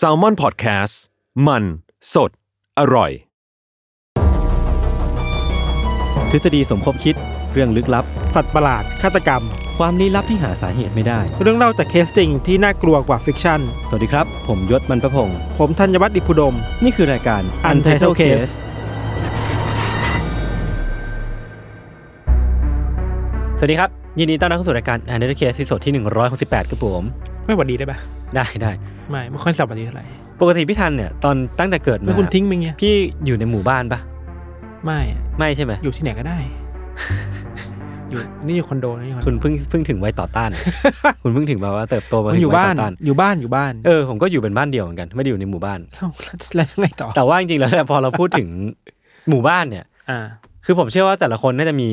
s a l m o n PODCAST มัน สด อร่อย ทฤษฎีสมคบคิดเรื่องลึกลับ สัตว์ประหลาด ฆาตกรรม ความลี้ลับที่หาสาเหตุไม่ได้ เรื่องเล่าจากเคสจริงที่น่ากลัวกว่า fiction สวัสดีครับ ผมยชญ์ บรรพพงศ์ผมธัญวัฒน์อิพภูดม นี่คือรายการ Untitled Case สวัสดีครับ ยินดีต้อนรับเข้าสู่รายการ Untitled Case ตอนที่ 168ครับผม ไม่หวัดดีได้ปะได้ได้ไม่ไม่ค่อยสับหวัดดีเท่าไหร่ปกติพี่ทันเนี่ยตอนตั้งแต่เกิดมาไม่คุณทิ้งมึงเงี้ยพี่อยู่ในหมู่บ้านปะไม่อะไม่ใช่ไหมอยู่ที่ไหนก็ได้ อยู่นี่อยู่คอนโดนี่อยู่อนโดคุณเพิ่งเพิ่งถึงวัยต่อต้าน คุณเพิ่งถึงแบบว่าเติบโตมาผมถึองยู่วัยบ้านต่อต้านอยู่บ้านอยู่บ้านเออผมก็อยู่เป็นบ้านเดียวเหมือนกันไม่ได้อยู่ในหมู่บ้านเอ้าแล้วแล้วไงต่อแต่ว่าจริงๆแล้วเนี่ยพอเราพูดถึงหมู่บ้านเนี่ยอ่าคือผมเชื่อว่าแต่ละคนน่าจะมี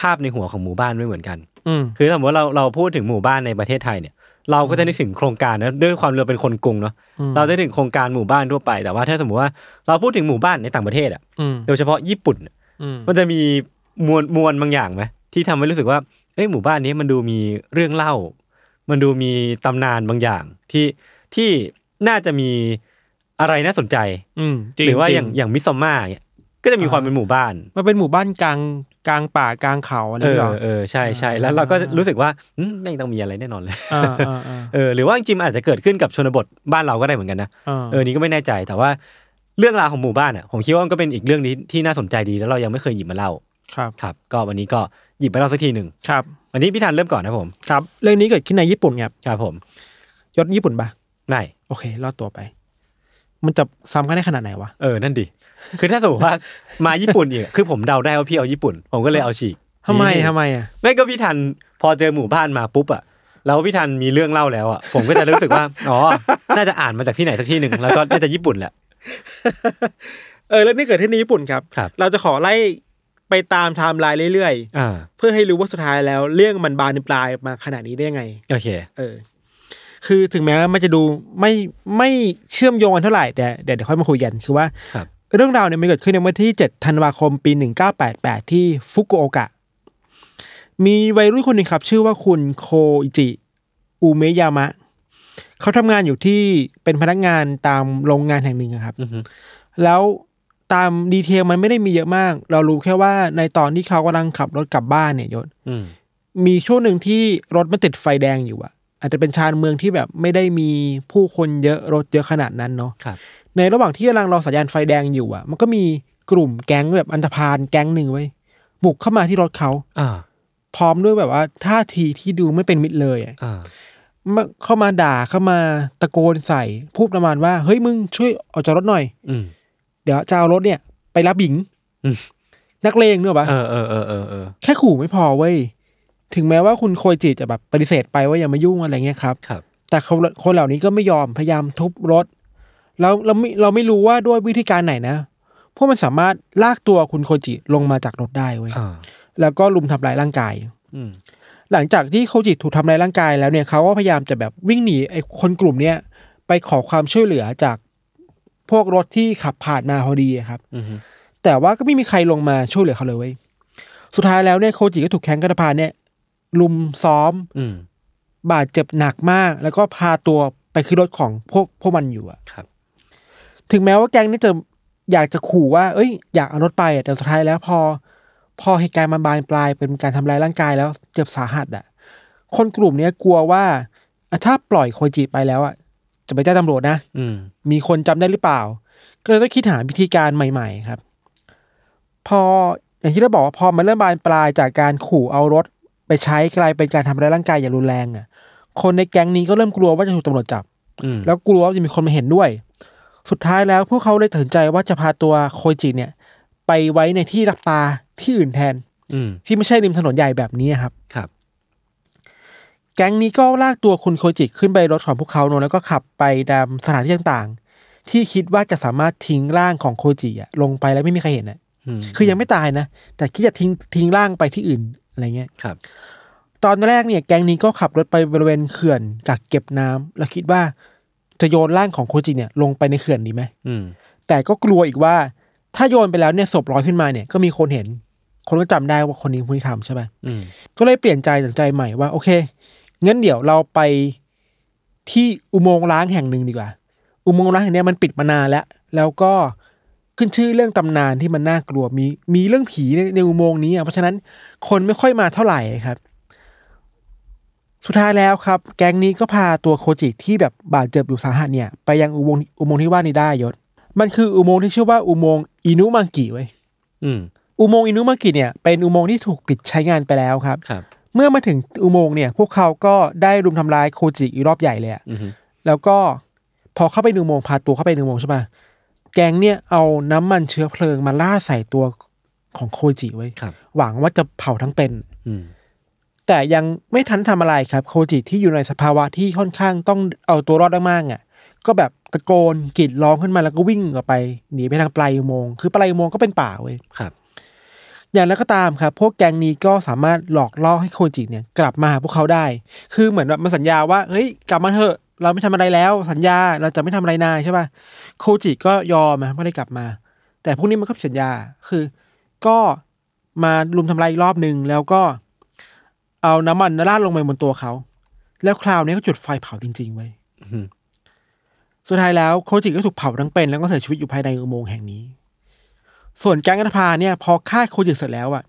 ภาพในหัวของหมู่บ้านไม่เหมือนกันอืมคือถ้าสมมติว่าเราเราพูดถึงหมู่บ้านในประเทศไทยเนี่ย เราก็จะนึกถึงโครงการนะด้วยความเราเป็นคนกรุงเนาะอืมเราจะนึกถึงโครงการหมู่บ้านทั่วไปแต่ว่าถ้าสมมติว่าเราพูดถึงหมู่บ้านในต่างประเทศอะอืมโดยเฉพาะญี่ปุ่นน่ะอืมมันจะมีมวลมวลบางอย่างไหมที่ทำให้รู้สึกว่าเอ้ยหมู่บ้านนี้มันดูมีเรื่องเล่า มันดูมีตำนานบางอย่างที่ที่น่าจะมีอะไรน่าสนใจ อืมจงหรือว่าจงอย่างอย่างมิซอมมาเนี่ยก็จะมีความเป็นหมู่บ้าน มันเป็นหมู่บ้านกลาง กลางป่ากลางเขาอะไรเออย่างอเงี้ยหรอเออใช่ใช่แล้วเราก็รู้สึกว่าอืมแม่งต้องมีอะไรแน่นอนเลยอ่าอ่าอ่าเออหรือว่าจริงๆมันอาจจะเกิดขึ้นกับชนบทบ้านเราก็ได้เหมือนกันนะอ่าเออนี่ก็ไม่แน่ใจแต่ว่าเรื่องราวของหมู่บ้านอะผมคิดว่ามันก็เป็นอีกเรื่องนี้ที่น่าสนใจดีแล้วเรายังไม่เคยหยิบมาเล่าครับครับ ก็วันนี้ก็หยิบมาเล่าสักทีหนึ่งครับวันนี้พี่ธันเริ่มก่อนนะผมครับเรื่องนี้เกิดขึ้นในญี่ปุ่นครับครับผมยศญี่ปุ่นปะไม่โอเครอดตัวไป มันจะซ้ำกันได้ขนาดไหนวะเออนั่นดิ คือถ้าสมมติว่ามาญี่ปุ่นอีกคือผมเดาได้ว่าพี่เอาญี่ปุ่น ผมก็เลยเอาฉีกทำไมนี่ทำไมอะไม่ก็พี่ทันพอเจอหมู่บ้านมาปุ๊บอะแล้วพี่ทันมีเรื่องเล่าแล้วอะผมก็จะรู้สึกว่าอ๋อน่าจะอ่านมาจากที่ไหนสักที่หนึ่งแล้วก็น่าจะญี่ปุ่นแหละเออเรื่องนี้เกิดขึ้นในญี่ปุ่นครับครับเราจะขอไล่ไปตามไทม์ไลน์เรื่อยอ่าๆเพื่อให้รู้ว่าสุดท้ายแล้ว เรื่องมันบานปลายมาขนาดนี้ได้ยังไงโอเค เออ คือถึงแม้มันจะดูไม่ไม่เชื่อมโยงกันเท่าไหร่แต่เดี๋ยวเดี๋ยวค่อยมาคุยกันคือว่าครับ เรื่องราวเนี่ยมันเกิดขึ้นในวันที่ 7 ธันวาคมปี 1988 ที่ฟุกุโอกะ มีวัยรุ่นคนหนึ่งครับ ชื่อว่าคุณโคอิจิ อูเมยามะ เขาทำงานอยู่ที่เป็นพนักงานตามโรงงานแห่งหนึ่งอะครับอือฮึแล้วตามดีเทลมันไม่ได้มีเยอะมาก เรารู้แค่ว่าในตอนที่เขากำลังขับรถกลับบ้านเนี่ยยศอืมมีช่วงหนึ่งที่รถมันติดไฟแดงอยู่อะอาจจะเป็นชานเมืองที่แบบไม่ได้มีผู้คนเยอะรถเยอะขนาดนั้นเนาะครับ ในระหว่างที่กำลังรอสัญญาณไฟแดงอยู่อะมันก็มีกลุ่มแก๊งแบบอันธพาลแก๊งหนึ่งไว้ยบุกเข้ามาที่รถเขาอ่า พร้อมด้วยแบบว่าท่าทีที่ดูไม่เป็นมิตรเลยอะอ่ามาเข้ามาด่าเข้ามาตะโกนใส่พูดประมาณว่า เฮ้ยมึงช่วยออกจากรถหน่อย อืมเดี๋ยวจะเอารถเนี่ย ไปรับหญิง อืมนักเลงเนอะปะเออเออเออเออเออแค่ขู่ไม่พอเว้ยถึงแม้ว่าคุณโคยจิจะแบบปฏิเสธไปว่าอย่ามายุ่งอะไรเงี้ยครับ ครับ แต่เขาคนเหล่านี้ก็ไม่ยอมพยายามทุบรถ แล้วเราไม่เราไม่รู้ว่าด้วยวิธีการไหนนะ พวกมันสามารถลากตัวคุณโคจิลงมาจากรถได้เว้ยอ่าแล้วก็ลุมทำลายร่างกายอืมหลังจากที่โคจิถูกทำลายร่างกายแล้วเนี่ยเขาก็พยายามจะแบบวิ่งหนีไอ้คนกลุ่มเนี้ยไปขอความช่วยเหลือจากพวกรถที่ขับผ่านมาพอดีอะครับอืมแต่ว่าก็ไม่มีใครลงมาช่วยเหลือเขาเลยเว้ยสุดท้ายแล้วเนี่ยโคจิก็ถูกแข้งกระพานเนี่ยลุมซ้อมอืมบาดเจ็บหนักมาก แล้วก็พาตัวไปขึ้นรถของพวกพวกมันอยู่อะครับ ถึงแม้ว่าแก๊งนี่จะอยากจะขู่ว่า เอ้ย อยากเอารถไปอะแต่สุดท้ายแล้วพอ พอเหตุการณ์มันบานปลายเป็นการทำลายร่างกายแล้วเจ็บสาหัสอะคนกลุ่มเนี้ยกลัวว่าอะถ้าปล่อยโคจิไปแล้วอะจะไปแจ้งตำรวจนะอืมมีคนจำได้หรือเปล่า ก็เลยต้องคิดหาวิธีการใหม่ ๆ ครับ พออย่างที่เราบอกว่าพอมันเริ่มบานปลายจากการขู่เอารถไปใช้กลายเป็นการทำร้ายร่างกายอย่างรุนแรงอะ คนในแก๊งนี้ก็เริ่มกลัวว่าจะถูกตำรวจจับอืมแล้วกลัวว่าจะมีคนมาเห็นด้วย สุดท้ายแล้วพวกเขาเลยตัดสินใจว่าจะพาตัวโคจิเนี่ย ไปไว้ในที่รับตาที่อื่นแทน อืมที่ไม่ใช่ริมถนนใหญ่แบบนี้ครับ ครับแแก๊งนี้ก็ลากตัวคุณโคจิขึ้นไปรถของพวกเขาเนอะแล้วก็ขับไปตามสถานที่ต่างๆ ที่คิดว่าจะสามารถทิ้งร่างของโคจิอะลงไปแล้วไม่มีใครเห็นอะมคือยังไม่ตายนะ แต่คิดจะทิ้งทิ้งร่างไปที่อื่นอะไรเงี้ย ครับ ตอนแรกเนี่ยแก๊งนี้ก็ขับรถไปบริเวณเขื่อนกักเก็บน้ำแล้วคิดว่า จะโยนร่างของโคจิเนี่ยลงไปในเขื่อนดีไหมอืมแต่ก็กลัวอีกว่า ถ้าโยนไปแล้วเนี่ยศพลอยขึ้นมาเนี่ยก็มีคนเห็น คนก็จำได้ว่าคนนี้คนที่ทำใช่ไหมอืมก็เลยเปลี่ยนใจตัดสินใจใหม่ว่า โอเคงั้นเดี๋ยวเราไปที่อุโมงค์ล้างแห่งหนึ่งดีกว่า อุโมงค์ล้างแห่งเนี้ยมันปิดมานานแล้ว แล้วก็ขึ้นชื่อเรื่องตำนานที่มันน่ากลัวมีมีเรื่องผีในในอุโมงค์นี้อะเพราะฉะนั้นคนไม่ค่อยมาเท่าไหร่ครับ สุดท้ายแล้วครับ แก๊งนี้ก็พาตัวโคจิที่แบบบาดเจ็บอยู่สาหัสเนี่ย ไปยังอุโมงค์อุโมงค์ที่ว่านี้ได้ยศ มันคืออุโมงค์ที่ชื่อว่าอุโมงค์อินุมังกิไว้ยอืมอุโมงค์อินุมังกิเนี่ยเป็นอุโมงค์ที่ถูกปิดใช้งานไปแล้วครับครับเมื่อมาถึงอุโมงค์เนี่ย พวกเขาก็ได้รุมทำร้ายโคจิอีกรอบใหญ่เลยอะอืมแล้วก็พอเข้าไปในอุโมงค์พาตัวเข้าไปในอุโมงค์ใช่ปะแกงเนี่ยเอาน้ำมันเชื้อเพลิงมาล่าดใส่ตัวของโคจิไว้ครับหวังว่าจะเผาทั้งเป็น อืม แต่ยังไม่ทันทำอะไรครับโคจิที่อยู่ในสภาวะที่ค่อนข้างต้องเอาตัวรอดได้มากอะก็แบบตะโกนกรีดร้องขึ้นมาแล้วก็วิ่งออกไปหนีไปทางปลายอุโมงค์คือปลายอุโมงค์ก็เป็นป่าเว้ยครับ อย่างแล้วก็ตามครับพวกแก๊งนี้ก็สามารถหลอกล่อให้โคจิเนี่ยกลับมาหาพวกเขาได้ คือเหมือนแบบมาสัญญาว่าเฮ้ยกลับมาเถอะเราไม่ทำอะไรแล้ว สัญญาเราจะไม่ทำอะไรนายใช่ป่ะโคจิก็ยอมนะไม่ได้กลับมา แต่พวกนี้มันก็ผิดสัญญาคือ ก็มาลุมทำลายอีกรอบหนึ่งแล้วก็ เอาน้ำมันราดลงไปบนตัวเขา แล้วคราวนี้ก็จุดไฟเผาจริงๆไว้ยอืมสุดท้ายแล้วโคจิก็ถูกเผาทั้งเป็นแล้วก็เสียชีวิตอยู่ภายในอุโมงค์แห่งนี้ ส่วนแก๊งอันธพาลเนี่ย พอฆ่าโคจิเสร็จแล้วอะ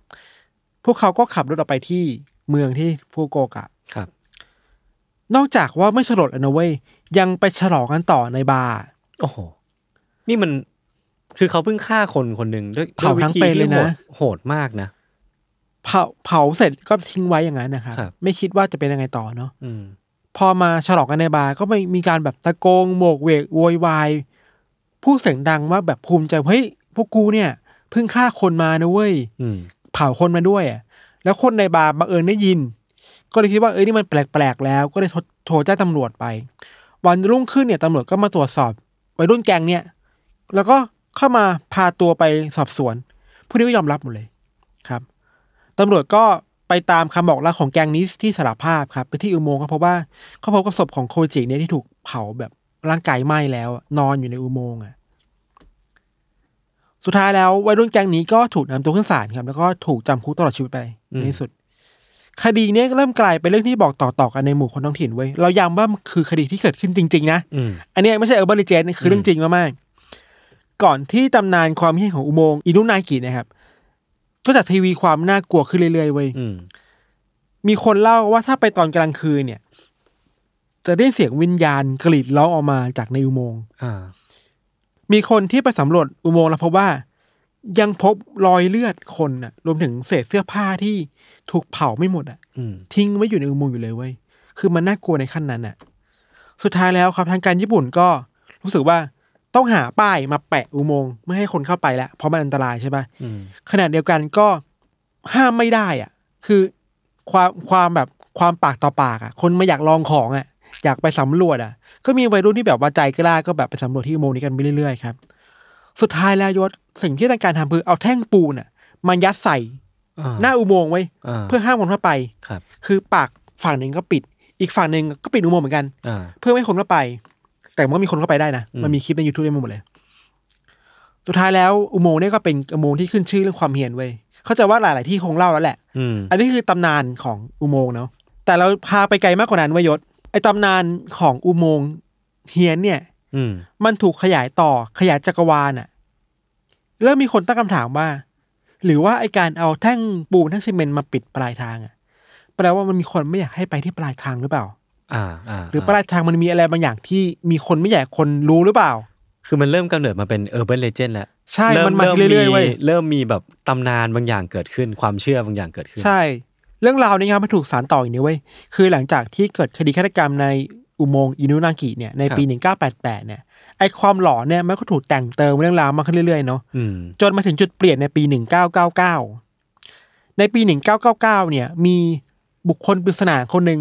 พวกเขาก็ขับรถออกไปที่เมืองที่ฟูโกกะครับ นอกจากว่าไม่สลดแล้วนะเว้ยยังไปฉลองกันต่อในบาร์โอ้โห นี่มันคือเขาเพิ่งฆ่าคนคนหนึ่งด้วยเผาด้วยทั้งวิธีเป็นเลยนะที่โหดโหดมากนะ เผาเผาเสร็จก็ทิ้งไว้อย่างนั้นนะครับครับไม่คิดว่าจะเป็นยังไงต่อเนาะอืมพอมาฉลองกันในบาร์ก็ไม่มีการแบบตะโกงโบกเวกโวยวายพูดเสียงดังว่าแบบภูมิใจเฮ้ยพวกกูเนี่ยเพิ่งฆ่าคนมานะเว้ยอืมเผาคนมาด้วยอะแล้วคนในบาร์บังเอิญได้ยิน ก็เลยคิดว่าเอ้ยนี่มันแปลกๆแล้ว ก็เลยโทรโทรแจ้งตำรวจไป วันรุ่งขึ้นเนี่ยตำรวจก็มาตรวจสอบวัยรุ่นแก๊งเนี่ย แล้วก็เข้ามาพาตัวไปสอบสวนผู้นี้ก็ยอมรับหมดเลยครับ ตำรวจก็ไปตามคำบอกเล่าของแก๊งนี้ที่สารภาพครับ ไปที่อุโมงค์ก็เพราะว่าเขาพบกับศพของโคจิเนี่ยที่ถูกเผาแบบร่างกายไหม้แล้วอะนอนอยู่ในอุโมงค์อะสุดท้ายแล้ววัยรุ่นแก๊งนี้ก็ถูกนำตัวขึ้นศาลครับ แล้วก็ถูกจำคุกตลอดชีวิตไปอืมในที่สุด คดีเนี้ยก็เริ่มกลายเป็นเรื่องที่บอกต่อๆกันในหมู่คนท้องถิ่นเว้ยเราย้ำว่ามันคือคดีที่เกิดขึ้นจริง ๆ นะอืมอันเนี้ยไม่ใช่เออร์บันเลเจนคือเรื่องจริงมากๆก่อนที่ตำนานความเฮี้ยนของอุโมงค์อินุนากินะครับ ก็จะทีวีความน่ากลัวขึ้นเรื่อยๆเว้ยอืมมีคนเล่าว่าถ้าไปตอนกลางคืนเนี่ย จะได้เสียงวิญญาณกรีดร้องออกมาจากในอุโมงค์อ่ามีคนที่ไปสำรวจอุโมงค์แล้วพบว่า ยังพบรอยเลือดคนน่ะ รวมถึงเศษเสื้อผ้าที่ถูกเผาไม่หมดอะอืมทิ้งไว้อยู่ในอุโมงค์อยู่เลยเว้ยคือมันน่ากลัวในขั้นนั้นน่ะ สุดท้ายแล้วครับทางการญี่ปุ่นก็รู้สึกว่า ต้องหาป้ายมาแปะอุโมงค์ไม่ให้คนเข้าไปแล้วเพราะมันอันตรายใช่ปะอืมขณะเดียวกันก็ห้ามไม่ได้อะ คือความความแบบความปากต่อปากอะ คนมาอยากลองของอะ อยากไปสำรวจอะ ก็มีวัยรุ่นที่แบบว่าใจกล้าก็แบบไปสำรวจที่อุโมงค์นี้กันไปเรื่อยๆครับ สุดท้ายแล้วยศสิ่งที่ทางการทำคือเอาแท่งปูนอะมันยัดใส่อ่าหน้าอุโมงค์ไว้อ่าเพื่อห้ามคนเข้าไปครับ คือปากฝั่งหนึ่งก็ปิด อีกฝั่งหนึ่งก็ปิดอุโมงค์เหมือนกันอ่าเพื่อไม่ให้คนเข้าไป แต่มันก็มีคนเข้าไปได้นะอืมมันมีคลิปใน YouTube ได้หมดเลย สุดท้ายแล้วอุโมงค์เนี่ยก็เป็นอุโมงค์ที่ขึ้นชื่อเรื่องความเฮียนเว้ยเข้าใจว่าหลาย ๆ ที่คงเล่าแล้วแหละอืมอันนี้คือตำนานของอุโมงค์เนาะ แต่เราพาไปไกลมากกว่านั้นเว้ยยศ ไอ้ตำนานของอุโมงค์เฮียนเนี่ย อืมมันถูกขยายต่อขยายจักรวาลอะเริ่มมีคนตั้งคำถามว่า หรือว่าไอการเอาแท่งปูนแท่งซีเมนต์มาปิดปลายทางอะแปลว่ามันมีคนไม่อยากให้ไปที่ปลายทางหรือเปล่า อ่าอ่าหรือปลายทางมันมีอะไรบางอย่างที่มีคนไม่อยากให้คนรู้หรือเปล่า คือมันเริ่มกำเนิดมาเป็นเออร์เบ n เลเจนด์แล้วใช่มันมาเรื่อยๆเว้ยเริ่มมีแบบตำนานบางอย่างเกิดขึ้น ความเชื่อบางอย่างเกิดขึ้น ใช่ เรื่องราวนี้ครับมันถูกสารต่ออย่างนี้เว้ยคือหลังจากที่เกิดคดีฆาตกรรมในอุโมงค์อินุนากิเนี่ยในปี 1988 เนี่ยไอความหลอนเนี่ยมันก็ถูกแต่งเติมเรื่องราวมากขึ้นเรื่อยๆเนาะอืมจนมาถึงจุดเปลี่ยนในปี 1999 ในปี 1999 เนี่ย มีบุคคลปริศนาคนหนึ่ง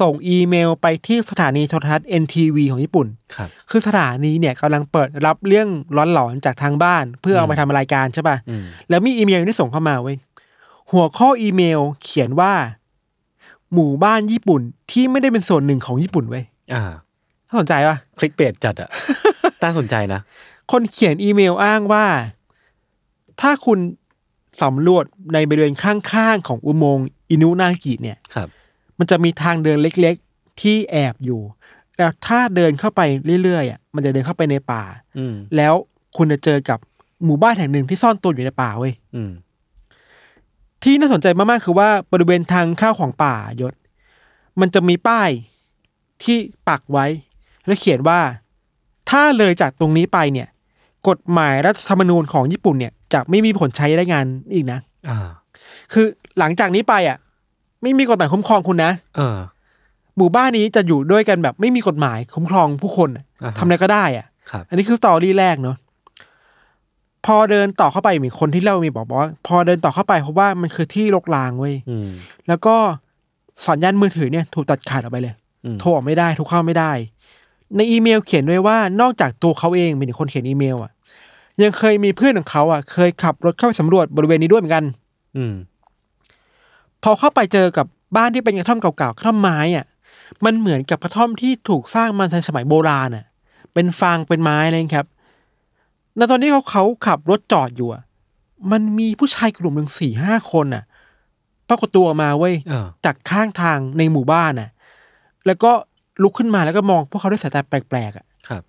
ส่งอีเมลไปที่สถานีโทรทัศน์ NTV ของญี่ปุ่น ครับ คือสถานีเนี่ยกำลังเปิดรับเรื่องร้อนหลอนจากทางบ้าน เพื่อเอามาทำรายการใช่ป่ะ อืม แล้วมีอีเมลที่ส่งเข้ามาเว้ย หัวข้ออีเมลเขียนว่า หมู่บ้านญี่ปุ่นที่ไม่ได้เป็นส่วนหนึ่งของญี่ปุ่นเว้ยอ่า น่าสนใจปะคลิกเบสจัดอะน่าสนใจนะ คนเขียนอีเมลอ้างว่า ถ้าคุณสำรวจในบริเวณข้างๆของอุโมงค์อินุนากิเนี่ย ครับ มันจะมีทางเดินเล็กๆ ที่แอบอยู่ แล้วถ้าเดินเข้าไปเรื่อยๆอะมันจะเดินเข้าไปในป่า อืมแล้วคุณจะเจอกับหมู่บ้านแห่งหนึ่งที่ซ่อนตัวอยู่ในป่าเว้ยอืมที่น่าสนใจมากๆคือว่าบริเวณทางเข้าของป่ายศ มันจะมีป้ายที่ปักไว้ แล้วเขียนว่า ถ้าเลยจากตรงนี้ไปเนี่ย กฎหมายรัฐธรรมนูญของญี่ปุ่นเนี่ยจะไม่มีผลใช้ได้งานอีกนะ อ่า คือหลังจากนี้ไปอะ ไม่มีกฎหมายคุ้มครองคุณนะ เออ หมู่บ้านนี้จะอยู่ด้วยกันแบบไม่มีกฎหมายคุ้มครองผู้คนอะอ่าฮะ ทำอะไรก็ได้อะ ครับ อันนี้คือสตอรี่แรกเนาะพอเดินต่อเข้าไปมีคนที่เล่ามีบอกว่า พอเดินต่อเข้าไปเพราะว่ามันคือที่รกรางเว้ยอืมแล้วก็สัญญาณมือถือเนี่ย ถูกตัดขาดออกไปเลย อืมโทรออกไม่ได้โทุกเข้าไม่ได้ ในอีเมลเขียนด้วยว่านอกจากตัวเขาเองเป็นคนเขียนอีเมลอะ ยังเคยมีเพื่อนของเขาอะเคยขับรถเข้าไปสำรวจบริเวณนี้ด้วยเหมือนกัน อืม พอเข้าไปเจอกับบ้านที่เป็นกระท่อมเก่าๆกระท่อมไม้อะมันเหมือนกับกระท่อมที่ถูกสร้างมาในสมัยโบราณอะ เป็นฟางเป็นไม้อะไรอย่างเงี้ยครับในตอนที่เขาเขาขับรถจอดอยู่อะ มันมีผู้ชายกลุ่มหนึ่งสี่ห้าคนอะปรากฏตัวออกมาเว้ยเออจากข้างทางในหมู่บ้านน่ะ แล้วก็ลุกขึ้นมาแล้วก็มองพวกเขาด้วยสายตาแปลกๆอะครับ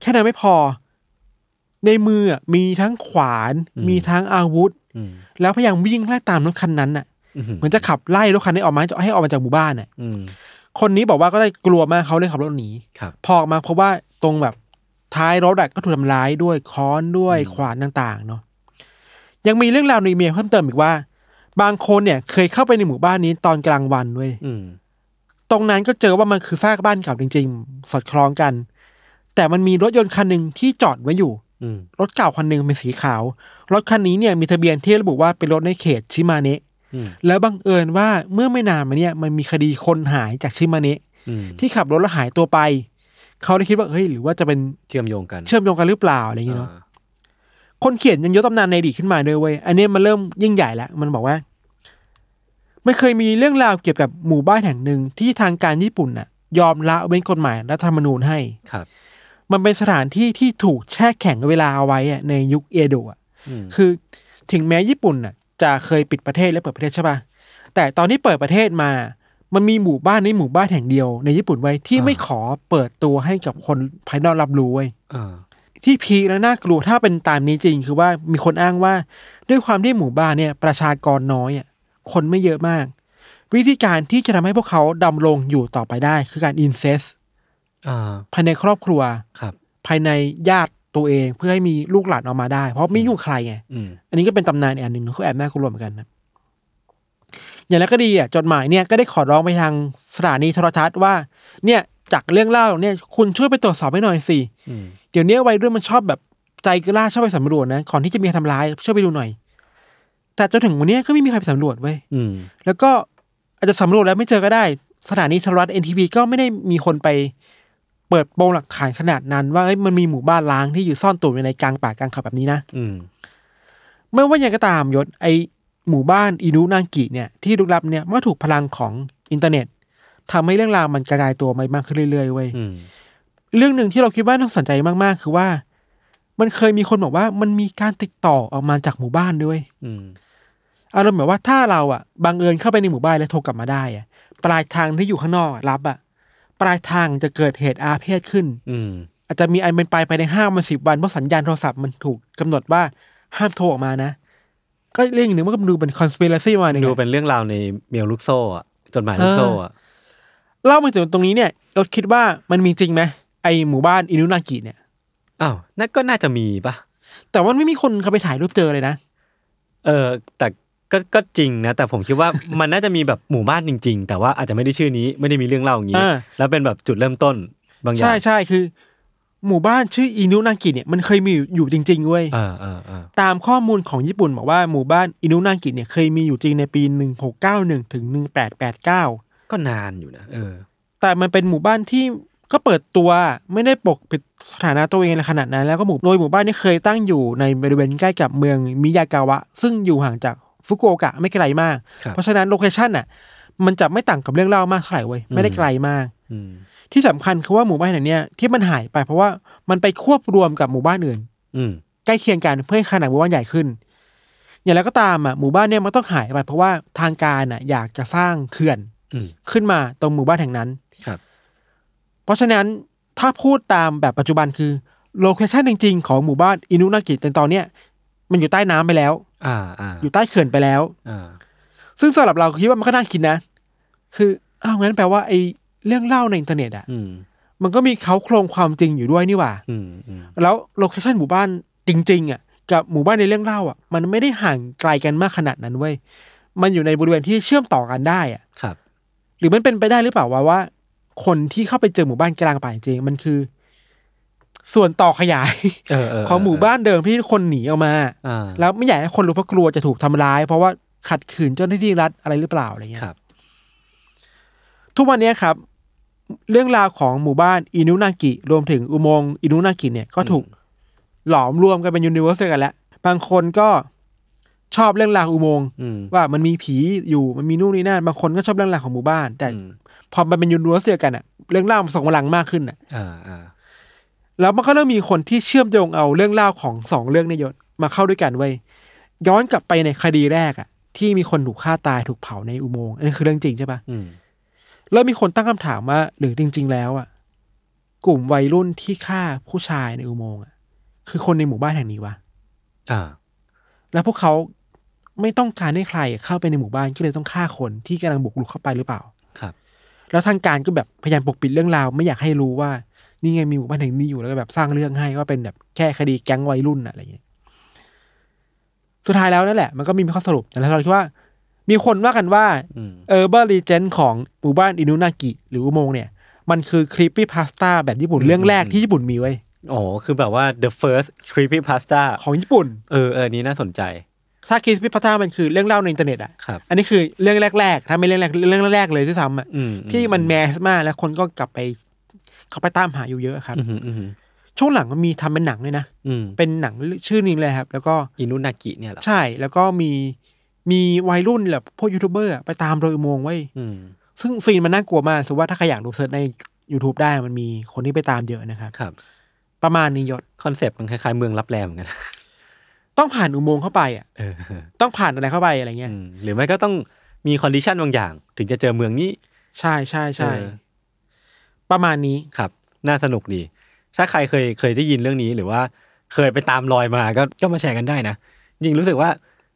แค่นั้นไม่พอ ในมืออะมีทั้งขวานอืมมีทั้งอาวุธอืมแล้วพยายามวิ่งไล่ตามรถคันนั้นน่ะอืม เหมือนจะขับไล่รถคันนี้ออกมาให้ออกมาจากหมู่บ้านน่ะอืมคนนี้บอกว่าก็ได้กลัวมากเขาเลยขับรถหนีครับพอออกมาเพราะว่าตรงแบบท้ายรถอะก็ถูกทำร้ายด้วยค้อนด้วยอืมขวานต่าง ๆ เนาะยังมีเรื่องราวในอีเมลเพิ่มเติมอีกว่า บางคนเนี่ย เคยเข้าไปในหมู่บ้านนี้ตอนกลางวันเว้ยอืมตรงนั้นก็เจอว่ามันคือซากบ้านเก่าจริง ๆ สอดคล้องกัน แต่มันมีรถยนต์คันหนึ่งที่จอดไว้อยู่อืมรถเก่าคันหนึ่งเป็นสีขาว รถคันนี้เนี่ยมีทะเบียนที่ระบุว่าเป็นรถในเขตชิมาเนะอืม แล้วบังเอิญว่าเมื่อไม่นานมาเนี่ยมันมีคดีคนหายจากชิมาเนะอืมที่ขับรถแล้วหายตัวไป เขาเลยคิดว่าเฮ้ยหรือว่าจะเป็นเชื่อมโยงกัน เชื่อมโยงกันหรือเปล่าอะไรอย่างเงี้ยเนาะอ่าคนเขียนยังยกตำนานในอดีตขึ้นมาด้วยเว้ยอันนี้มันเริ่มยิ่งใหญ่แล้วมันบอกว่าไม่เคยมีเรื่องราวเกี่ยวกับหมู่บ้านแห่งหนึ่งที่ทางการญี่ปุ่นน่ะ ยอมละเว้นกฎหมายรัฐธรรมนูญให้ครับ มันเป็นสถานที่ที่ถูกแช่แข็งเวลาเอาไว้อะในยุคเอโดะอะอืมคือถึงแม้ญี่ปุ่นน่ะ จะเคยปิดประเทศและเปิดประเทศใช่ปะแต่ตอนที่เปิดประเทศมา มันมีหมู่บ้านในหมู่บ้านแห่งเดียวในญี่ปุ่นไว้ที่ไม่ขอเปิดตัวให้กับคนภายนอกรับรู้ไว้ยอ่าที่พีคและน่ากลัวถ้าเป็นตามนี้จริงคือว่ามีคนอ้างว่า ด้วยความที่หมู่บ้านเนี่ย ประชากรน้อยอะคนไม่เยอะมาก วิธีการที่จะทำให้พวกเขาดำรงอยู่ต่อไปได้ คือการอินเซสอ่าภายในครอบครัวครับ ภายในญาติ ตัวเองเพื่อให้มีลูกหลานออกมาได้ เพราะไม่ยุ่งใครไงอืมอันนี้ก็เป็นตำนานอีกอันหนึ่งเขาแอบน่ากลัวเหมือนกันนะอย่างไรก็ดีอะจดหมายเนี่ยก็ได้ขอร้องไปทางสถานีโทรทัศน์ว่า เนี่ยจากเรื่องเล่าเนี่ยคุณช่วยไปตรวจสอบให้หน่อยสิอืมเดี๋ยวนี้วัยรุ่นมันชอบแบบใจกล้าชอบไปสำรวจนะก่อนที่จะมีใครทำร้ายช่วยไปดูหน่อย แต่จนถึงวันนี้ก็ไม่มีใครไปสำรวจเว้ยอืมแล้วก็อาจจะสำรวจแล้วไม่เจอก็ได้ สถานีโทรทัศน์ NTV ก็ไม่ได้มีคนไป เปิดโปงหลักฐานขนาดนั้น ว่าเอ้ยมันมีหมู่บ้านล้างที่อยู่ซ่อนตัวอยู่ในกลางป่ากลางเขาแบบนี้นะอืมไม่ว่าอย่างก็ตามยศไอหมู่บ้านอินุนางกิเนี่ยที่ลุกลับเนี่ยเมื่อถูกพลังของอินเทอร์เน็ตทำให้เรื่องราวมันกระจายตัวไปมากขึ้นเรื่อยๆเว้ยอืมเรื่องหนึ่งที่เราคิดว่าน่าสนใจมากๆ คือว่า มันเคยมีคนบอกว่ามันมีการติดต่อออกมาจากหมู่บ้านด้วยอืมอารมณ์แบบว่าถ้าเราอะบังเอิญเข้าไปในหมู่บ้านแล้วโทรกลับมาได้อะปลายทางที่อยู่ข้างนอกอะรับอะ ปลายทางจะเกิดเหตุอาเพศขึ้น อืม อาจจะมีอันเป็นไปภายในห้ามันสิบวันเพราะสัญญาณโทรศัพท์มันถูกกำหนดว่าห้ามโทรออกมานะ ก็เรื่องหนึ่งมันก็ดูเป็น conspiracy มาหนึ่งดูอะเป็นเรื่องราวในเมลลูกโซ่อะจดหมายลูกโซ่อะเล่ามาถึงตรงนี้เนี่ยเราคิดว่ามันมีจริงไหมไอหมู่บ้านอินุนากิเนี่ยอ้าวนั่นก็น่าจะมีปะแต่ว่าไม่มีคนเขาไปถ่ายรูปเจอเลยนะ เออ แต่ ก็ก็จริงนะ แต่ผมคิดว่ามันน่าจะมีแบบหมู่บ้านจริง ๆ แต่ว่าอาจจะไม่ได้ชื่อนี้ไม่ได้มีเรื่องเล่าอย่างนี้อ่าแล้วเป็นแบบจุดเริ่มต้นบางอย่างใช่ใช่คือ หมู่บ้านชื่ออินุนากิเนี่ยมันเคยมีอยู่อยู่จริงๆเว้ยอ่าอ่าอ่าตามข้อมูลของญี่ปุ่นบอกว่าหมู่บ้านอินุนากิเนี่ยเคยมีอยู่จริงในปี1691ถึง1889ก็นานอยู่นะเออ แต่มันเป็นหมู่บ้านที่ก็เปิดตัวไม่ได้ปกปิดสถานะตัวเองในขนาดนั้น แล้วก็หมู่โดยหมู่บ้านนี้เคยตั้งอยู่ในบริเวณใกล้กับเมืองมิยาวากะ ซึ่งอยู่ห่างจาก ฟุกุโอกะไม่ไกลมากครับเพราะฉะนั้น location น่ะ มันจะไม่ต่างกับเรื่องเล่ามากเท่าไหร่เว้ยไม่ได้ไกลมากอืมที่สำคัญคือว่าหมู่บ้านแห่งเนี้ยที่มันหายไปเพราะว่ามันไปควบรวมกับหมู่บ้านอื่น อืมใกล้เคียงกันเพื่อให้ขนาดหมู่บ้านใหญ่ขึ้น อย่างไรก็ตามอะหมู่บ้านเนี่ยมันต้องหายไปเพราะว่าทางการอะ อยากจะสร้างเขื่อนอืมขึ้นมาตรงหมู่บ้านแห่งนั้นครับ เพราะฉะนั้นถ้าพูดตามแบบปัจจุบันคือโลเคชันจริง ๆ ของหมู่บ้านอินุนากิในตอนเนี้ย มันอยู่ใต้น้ำไปแล้ว อ่าอ่าอยู่ใต้เขื่อนไปแล้วอ่าซึ่งสำหรับเราคิดว่ามันก็น่าคิดนะ คืออ้าวงั้นแปลว่าไอ้เรื่องเล่าในอินเทอร์เน็ตอะอืมมันก็มีเขาโครงความจริงอยู่ด้วยนี่หว่าอืมอืมแล้วโลเคชันหมู่บ้านจริง ๆ อะ กับหมู่บ้านในเรื่องเล่าอะ มันไม่ได้ห่างไกลกันมากขนาดนั้นเว้ยมันอยู่ในบริเวณที่เชื่อมต่อกันได้อะครับ หรือมันเป็นไปได้หรือเปล่าว่าว่า คนที่เข้าไปเจอหมู่บ้านกลางป่าจริงๆมันคือ ส่วนต่อขยายเออเออของหมู่บ้านเดิมที่คนหนีออกมาอ่าแล้วไม่อยากให้คนรู้เพราะกลัวจะถูกทำร้าย เพราะว่าขัดขืนเจ้าหน้าที่รัฐอะไรหรือเปล่าอะไรเงี้ยครับทุกวันนี้ครับ เรื่องราวของหมู่บ้านอินุนากิ รวมถึงอุโมงค์อินุนากิเนี่ยก็ถูกหลอมรวมกันเป็นยูนิเวอร์สกันแล้ว บางคนก็ชอบเรื่องราวอุโมงค์อืมว่ามันมีผีอยู่มันมีนู่นนี่นั่นบางคนก็ชอบเรื่องราวของหมู่บ้าน แต่อืมพอมันเป็นยูนิเวอร์สเดียวกันอะเรื่องเล่ามันส่งพลังมากขึ้นอะอ่าอ่า แล้วมันก็เริ่มมีคนที่เชื่อมโยงเอาเรื่องเล่าของสองเรื่องเนยยศมาเข้าด้วยกันไว้ยย้อนกลับไปในคดีแรกอะที่มีคนถูกฆ่าตายถูกเผาในอุโมงค์อันนี้คือเรื่องจริงใช่ปะอืมเริ่มมีคนตั้งคำถามว่าหรือจริง ๆ แล้วอะกลุ่มวัยรุ่นที่ฆ่าผู้ชายในอุโมงค์อะคือคนในหมู่บ้านแห่งนี้วะอ่า แล้วพวกเขาไม่ต้องการให้ใครเข้าไปในหมู่บ้านก็เลยต้องฆ่าคนที่กำลังบุกรุกเข้าไปหรือเปล่า ครับ แล้วทางการก็แบบพยายามปกปิดเรื่องราว ไม่อยากให้รู้ว่า นี่ไงมีหมู่บ้านแห่งนี้อยู่แล้วก็แบบสร้างเรื่องให้ว่าเป็นแบบแค่คดีแก๊งวัยรุ่นน่ะอะไรอย่างเงี้ยสุดท้ายแล้วนั่นแหละมันก็มีข้อสรุปแต่เราคิดว่ามีคนว่ากันว่าอืมเออเบอร์รีเจนของหมู่บ้านอินุนากิ หรืออุโมงค์เนี่ย มันคือครีปปี้พาสต้าแบบญี่ปุ่นเรื่องแรกที่ญี่ปุ่นมีไว้ยอ๋อคือแบบว่า the first creepy pasta ของญี่ปุ่น เออเออนี้น่าสนใจ ถ้า creepypasta มันคือเรื่องเล่าในอินเทอร์เน็ตอะครับอันนี้คือเรื่องแรกๆถ้าไม่เรื่องแรกเรื่องแรกๆเลยที่ซ้ำอะอืมที่มัน mass มากแล้วคนก็กลับไป เขาไปตามหาอยู่เยอะครับอืมอืมอืมช่วงหลังมันมีทำเป็นหนังเลยนะอืมเป็นหนังชื่อนึงเลยครับ แล้วก็อินุนากิเนี่ยเหรอใช่แล้วก็มีมีวัยรุ่นแบบพวกยูทูบเบอร์อะไปตามรอยอุโมงค์เว้ยอืมซึ่ง scene มันน่ากลัวมากสมมติว่าถ้าใครอยากดู search ใน YouTube ได้มันมีคนที่ไปตามเยอะนะครับครับ ประมาณนี้ยศคอนเซปต์มันคล้ายๆ เมืองลับแลเหมือนกัน ต้องผ่านอุโมงค์เข้าไปอะเออต้องผ่านอะไรเข้าไปอะไรเงี้ยอืมหรือไม่ก็ต้องมี condition บางอย่าง ถึงจะเจอเมืองนี้ ใช่ใช่ใช่เออ ประมาณนี้ครับ น่าสนุกดี ถ้าใครเคยเคยได้ยินเรื่องนี้หรือว่าเคยไปตามรอยมาก็ก็มาแชร์กันได้นะจริงรู้สึกว่า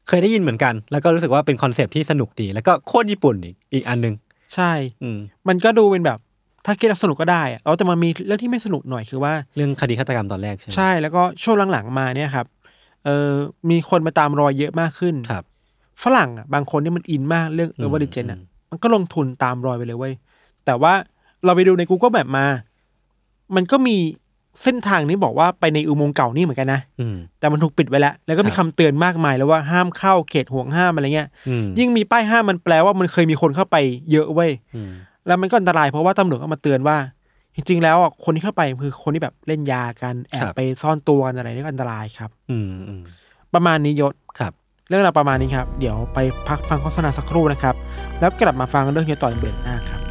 เคยได้ยินเหมือนกัน แล้วก็รู้สึกว่าเป็นคอนเซปต์ที่สนุกดี แล้วก็โคตรญี่ปุ่นอีกอีกอันหนึง ใช่ อืมมันก็ดูเป็นแบบถ้าคิดว่าสนุกก็ได้อะเอาแต่มันมีเรื่องที่ไม่สนุกหน่อยคือว่าเรื่องคดีฆาตกรรมตอนแรกใช่ไหมใช่แล้วก็ช่วงหลังๆมาเนี่ยครับเออมีคนมาตามรอยเยอะมากขึ้นครับ ฝรั่งอะบางคนที่มันอินมากเรื่องเออร์เวอร์ดิเจนอะอืมมันก็ลงทุนตามรอยไปเลยเว้ยแต่ว่า เราไปดูใน Google แบบมา มันก็มีเส้นทางนี้บอกว่าไปในอุโมงค์เก่านี่เหมือนกันนะอืมแต่มันถูกปิดไว้แล้ว แล้วก็มีครับคำเตือนมากมายแล้วว่าห้ามเข้าเขตห่วงห้ามอะไรเงี้ยอืมยิ่งมีป้ายห้ามมันแปลว่ามันเคยมีคนเข้าไปเยอะเว้ยอืมแล้วมันก็อันตรายเพราะว่าตำรวจก็มาเตือนว่า จริงๆแล้วอะคนที่เข้าไปคือคนที่แบบเล่นยากันแอบไปซ่อนตัวกันอะไรนี่ก็อันตรายครับ อืมอืมประมาณนี้ยศครับ เรื่องราวประมาณนี้ครับ เดี๋ยวไปพักฟังโฆษณาสักครู่นะครับ แล้วกลับมาฟังเรื่องนี้ต่อในเบรกหน้าครับ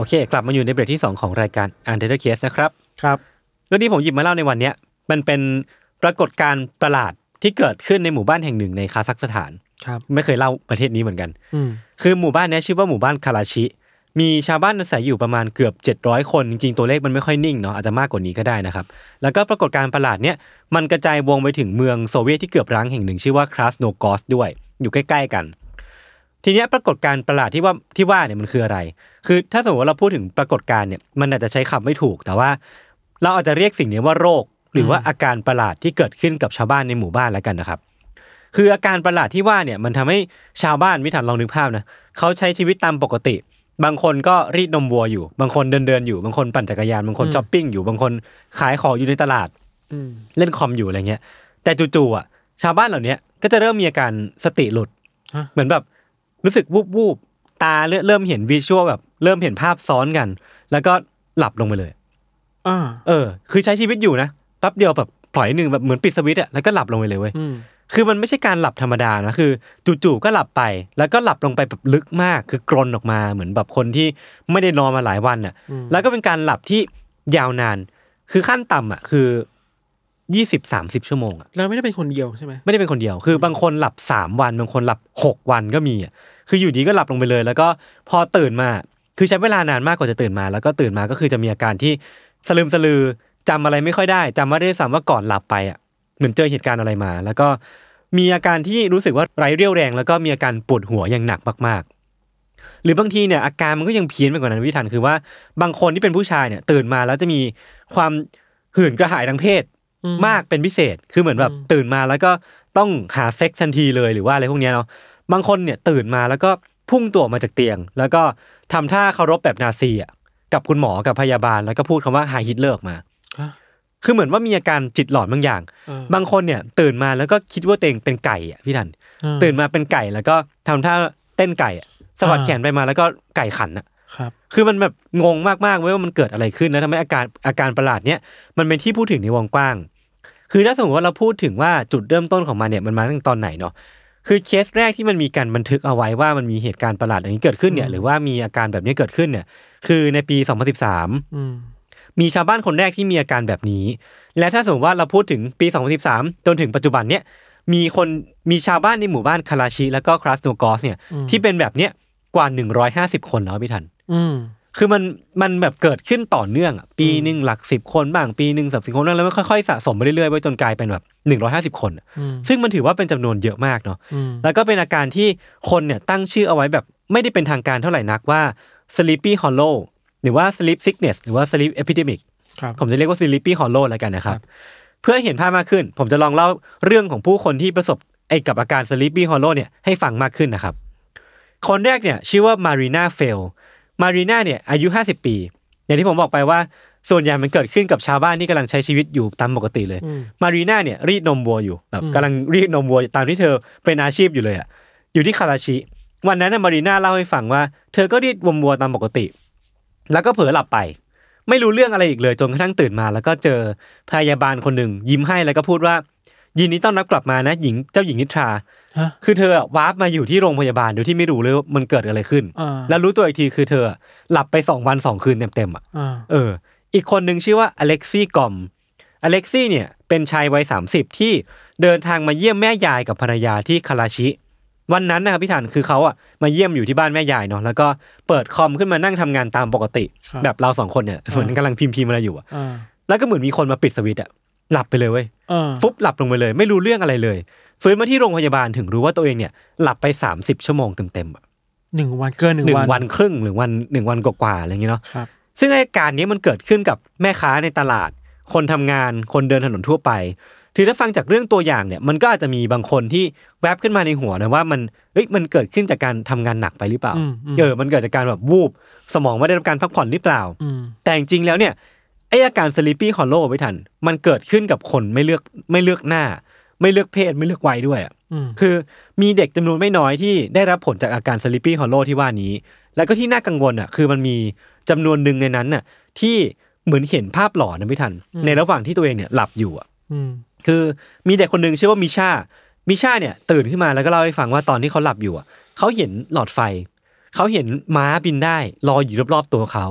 โอเค กลับมาอยู่ในเบรกที่ 2 ของรายการ u n d e r Case นะครับครับเรื่องที่ผมหยิบมาเล่าในวันเนี้ยมันเป็นปรากฏการณ์ประหลาดที่เกิดขึ้นในหมู่บ้านแห่งหนึ่งในคาซัคสถานครับไม่เคยเล่าประเทศนี้เหมือนกันอืมคือหมู่บ้านเนี้ยชื่อว่าหมู่บ้านคาราชิ มีชาวบ้านอาศัยอยู่ประมาณเกือบ 700 คนจริงๆตัวเลขมันไม่ค่อยนิ่งเนาะอาจจะมากกว่านี้ก็ได้นะครับ แล้วก็ปรากฏการณ์ประหลาดเนี้ยมันกระจายวงไปถึงเมืองโซเวียตที่เกือบร้างแห่งหนึ่ง ชื่อว่าคราสโนกอสด้วย อยู่ใกล้ ๆ กัน ทีเนี้ยปรากฏการณ์ประหลาดที่ว่าที่ว่าเนี่ยมันคืออะไร คือถ้าสมมติว่าเราพูดถึงปรากฏการณ์เนี่ยมันอาจจะใช้คำไม่ถูก แต่ว่า เราอาจจะเรียกสิ่งนี้ว่าโรค หรือว่าอาการประหลาดที่เกิดขึ้นกับชาวบ้านในหมู่บ้านแล้วกันนะครับ คืออาการประหลาดที่ว่าเนี่ยมันทำให้ชาวบ้านวิถันลองนึกภาพนะเขาใช้ชีวิตตามปกติ บางคนก็รีดนมวัวอยู่ บางคนเดินเดินๆอยู่ บางคนปั่นจักรยาน บางคนช้อปปิ้งอยู่ บางคนขายของอยู่ในตลาดอืมเล่นคอมอยู่อะไรเงี้ย แต่จู่ๆอะชาวบ้านเหล่าเนี้ยก็จะเริ่มมีอาการสติหลุดฮะเหมือนแบบ รู้สึกวูบวูบๆตาเริ่มเริ่มเห็นวิชวลแบบเริ่มเห็นภาพซ้อนกัน แล้วก็หลับลงไปเลยอ่าเออ คือใช้ชีวิตอยู่นะแป๊บเดียวแบบปล่อยหนึ่งแบบเหมือนปิดสวิตช์อะแล้วก็หลับลงไปเลยเว้ยอืมคือมันไม่ใช่การหลับธรรมดานะคือจู่ๆก็หลับไป แล้วก็หลับลงไปแบบลึกมาก คือกรนออกมาเหมือนแบบคนที่ไม่ได้นอนมาหลายวันอะ แล้วก็เป็นการหลับที่ยาวนาน คือขั้นต่ำอะคือยี่สิบสามสิบชั่วโมงอะเราไม่ได้เป็นคนเดียวใช่ไหมไม่ได้เป็นคนเดียว คือบางคนหลับสามวัน บางคนหลับหกวันก็มีอะ คืออยู่ดีก็หลับลงไปเลย แล้วก็พอตื่นมา คือใช้เวลานานมากกว่าจะตื่นมา แล้วก็ตื่นมาก็คือจะมีอาการที่สลืมสลือจำอะไรไม่ค่อยได้จำไม่ได้ซ้ำว่าก่อนหลับไปอะเหมือนเจอเหตุการณ์อะไรมา แล้วก็มีอาการที่รู้สึกว่าไร้เรี่ยวแรง แล้วก็มีอาการปวดหัวอย่างหนักมาก ๆ หรือบางทีเนี่ยอาการมันก็ยังเพี้ยนไปกว่านั้นพี่ทันคือว่าบางคนที่เป็นผู้ชายเนี่ยตื่นมาแล้วจะมีความหื่นกระหายทางเพศมากเป็นพิเศษ คือเหมือนแบบตื่นมาแล้วก็ต้องหาเซ็กซ์ทันทีเลยหรือว่าอะไรพวกเนี้ยเนาะ บางคนเนี่ยตื่นมาแล้วก็พุ่งตัวออกมาจากเตียง แล้วก็ทำท่าเคารพแบบนาซีอะกับคุณหมอกับพยาบาลแล้วก็พูดคำว่า Heil Hitler ออกมาฮะคือเหมือนว่ามีอาการจิตหลอนบางอย่างเออบางคนเนี่ยตื่นมาแล้วก็คิดว่าตัวเองเป็นไก่อะพี่ทันเออตื่นมาเป็นไก่แล้วก็ทำท่าเต้นไก่อะสะบัดแขนไปมาแล้วก็ไก่ขันอะครับคือมันแบบงงมากๆเว้ยว่ามันเกิดอะไรขึ้นแล้วทำให้อาการอาการประหลาดเนี้ยมันเป็นที่พูดถึงในวงกว้าง คือถ้าสมมติว่าเราพูดถึงว่าจุดเริ่มต้นของมันเนี่ยมันมาตั้งแต่ตอนไหนเนาะ คือเคสแรกที่มันมีการบันทึกเอาไว้ว่ามันมีเหตุการณ์ประหลาดอย่างนี้เกิดขึ้นเนี่ยหรือว่ามีอาการแบบนี้เกิดขึ้นเนี่ย คือในปี 2013อืมมีชาวบ้านคนแรกที่มีอาการแบบนี้ และถ้าสมมติว่าเราพูดถึงปี 2013 จนถึงปัจจุบันเนี่ยมีคนมีชาวบ้านในหมู่บ้านคาราชิ แล้วก็คราสโนกอสเนี่ยที่เป็นแบบเนี้ยกว่า 150 คนแล้วพี่ทันอืม คือมันมันแบบเกิดขึ้นต่อเนื่องอะปีหนึ่งหลักสิบคนบ้างปีหนึ่งสับสิบคนบ้างแล้วมันค่อยๆสะสมไปเรื่อยๆไปจนกลายเป็นแบบหนึ่งร้อยห้าสิบคนอะอืมซึ่งมันถือว่าเป็นจำนวนเยอะมากเนาะอืมแล้วก็เป็นอาการที่คนเนี่ยตั้งชื่อเอาไว้แบบไม่ได้เป็นทางการเท่าไหร่นักว่า sleepy hollow หรือว่า sleep sickness หรือว่า sleep epidemic ครับผมจะเรียกว่า sleepy hollow แล้วกันนะครับครับเพื่อให้เห็นภาพมากขึ้น ผมจะลองเล่าเรื่องของผู้คนที่ประสบไอ้กับอาการ sleepy hollow เนี่ยให้ฟังมากขึ้นนะครับ คนแรกเนี่ยชื่อว่ามารีนาเฟล มารีนาเนี่ยอายุ 50 ปี อย่างที่ผมบอกไปว่า ส่วนใหญ่มันเกิดขึ้นกับชาวบ้านที่กำลังใช้ชีวิตอยู่ตามปกติเลยอืมมารีนาเนี่ยรีดนมวัวอยู่แบบอืมกำลังรีดนมวัวตามที่เธอเป็นอาชีพอยู่เลยอะอยู่ที่คาราชิ วันนั้นน่ะมารีนาเล่าให้ฟังว่า เธอก็รีดนมวัวตามปกติ แล้วก็เผลอหลับไป ไม่รู้เรื่องอะไรอีกเลยจนกระทั่งตื่นมา แล้วก็เจอพยาบาลคนหนึ่งยิ้มให้แล้วก็พูดว่า ยินดีต้อนรับกลับมานะ หญิงเจ้าหญิงนิทราฮะ คือเธออะวาร์ปมาอยู่ที่โรงพยาบาลโดยที่ไม่รู้เลยว่ามันเกิดอะไรขึ้นอ่าแล้วรู้ตัวอีกทีคือเธออะหลับไปสองวันสองคืนเต็มๆอะอ่าเออ อีกคนหนึ่งชื่อว่าอเล็กซี่กอมอเล็กซี่เนี่ยเป็นชายวัยสามสิบที่เดินทางมาเยี่ยมแม่ยายกับภรรยาที่คาราชิ วันนั้นนะครับพี่ถันคือเขาอะมาเยี่ยมอยู่ที่บ้านแม่ยายเนาะแล้วก็เปิดคอมขึ้นมานั่งทำงานตามปกติครับแบบเราสองคนเนี่ยเหมือนกำลังพิมพ์พิมพ์อะไรอยู่อะอ่าแล้วก็เหมือนมีคนมาปิดสวิตช์อะหลับไปเลยเว้ยอ่าฟุบหลับลงไปเลย ไม่รู้เรื่องอะไรเลย ฟื้นมาที่โรงพยาบาลถึงรู้ว่าตัวเองเนี่ยหลับไป30ชั่วโมงเต็มๆอะหนึ่งวันเกินหนึ่งหนึ่งวันวันครึ่งหรือวันหนึ่งวันกว่าๆอะไรอย่างเงี้ยเนาะครับซึ่งไอ้การนี้มันเกิดขึ้นกับแม่ค้าในตลาด คนทำงานคนเดินถนนทั่วไปถือถ้าฟังจากเรื่องตัวอย่างเนี่ยมันก็อาจจะมีบางคนที่แวบขึ้นมาในหัวนะว่ามันเอ้ยมันเกิดขึ้นจากการทำงานหนักไปหรือเปล่าอืมอืมเออมันเกิดจากการแบบวูบ สมองไม่ได้รับการพักผ่อนหรือเปล่าอืมแต่จริงๆแล้วเนี่ยไออาการ sleepy hollow ไม่ทัน มันเกิดขึ้นกับคนไม่เลือกไม่เลือกหน้า ไม่เลือกเพศไม่เลือกวัยด้วยอะอืมคือมีเด็กจำนวนไม่น้อยที่ได้รับผลจากอาการ sleepy hollow ที่ว่านี้ แล้วก็ที่น่ากังวลอะคือมันมีจำนวนหนึ่งในนั้นน่ะ ที่เหมือนเห็นภาพหลอนนะไม่ทัน ในระหว่างที่ตัวเองเนี่ยหลับอยู่อะอืมคือมีเด็กคนหนึ่งชื่อว่ามิชามิชาเนี่ยตื่นขึ้นมาแล้วก็เล่าให้ฟังว่าตอนที่เขาหลับอยู่อะเขาเห็นหลอดไฟ เขาเห็นม้าบินได้ลอยอยู่รอบๆตัวเขา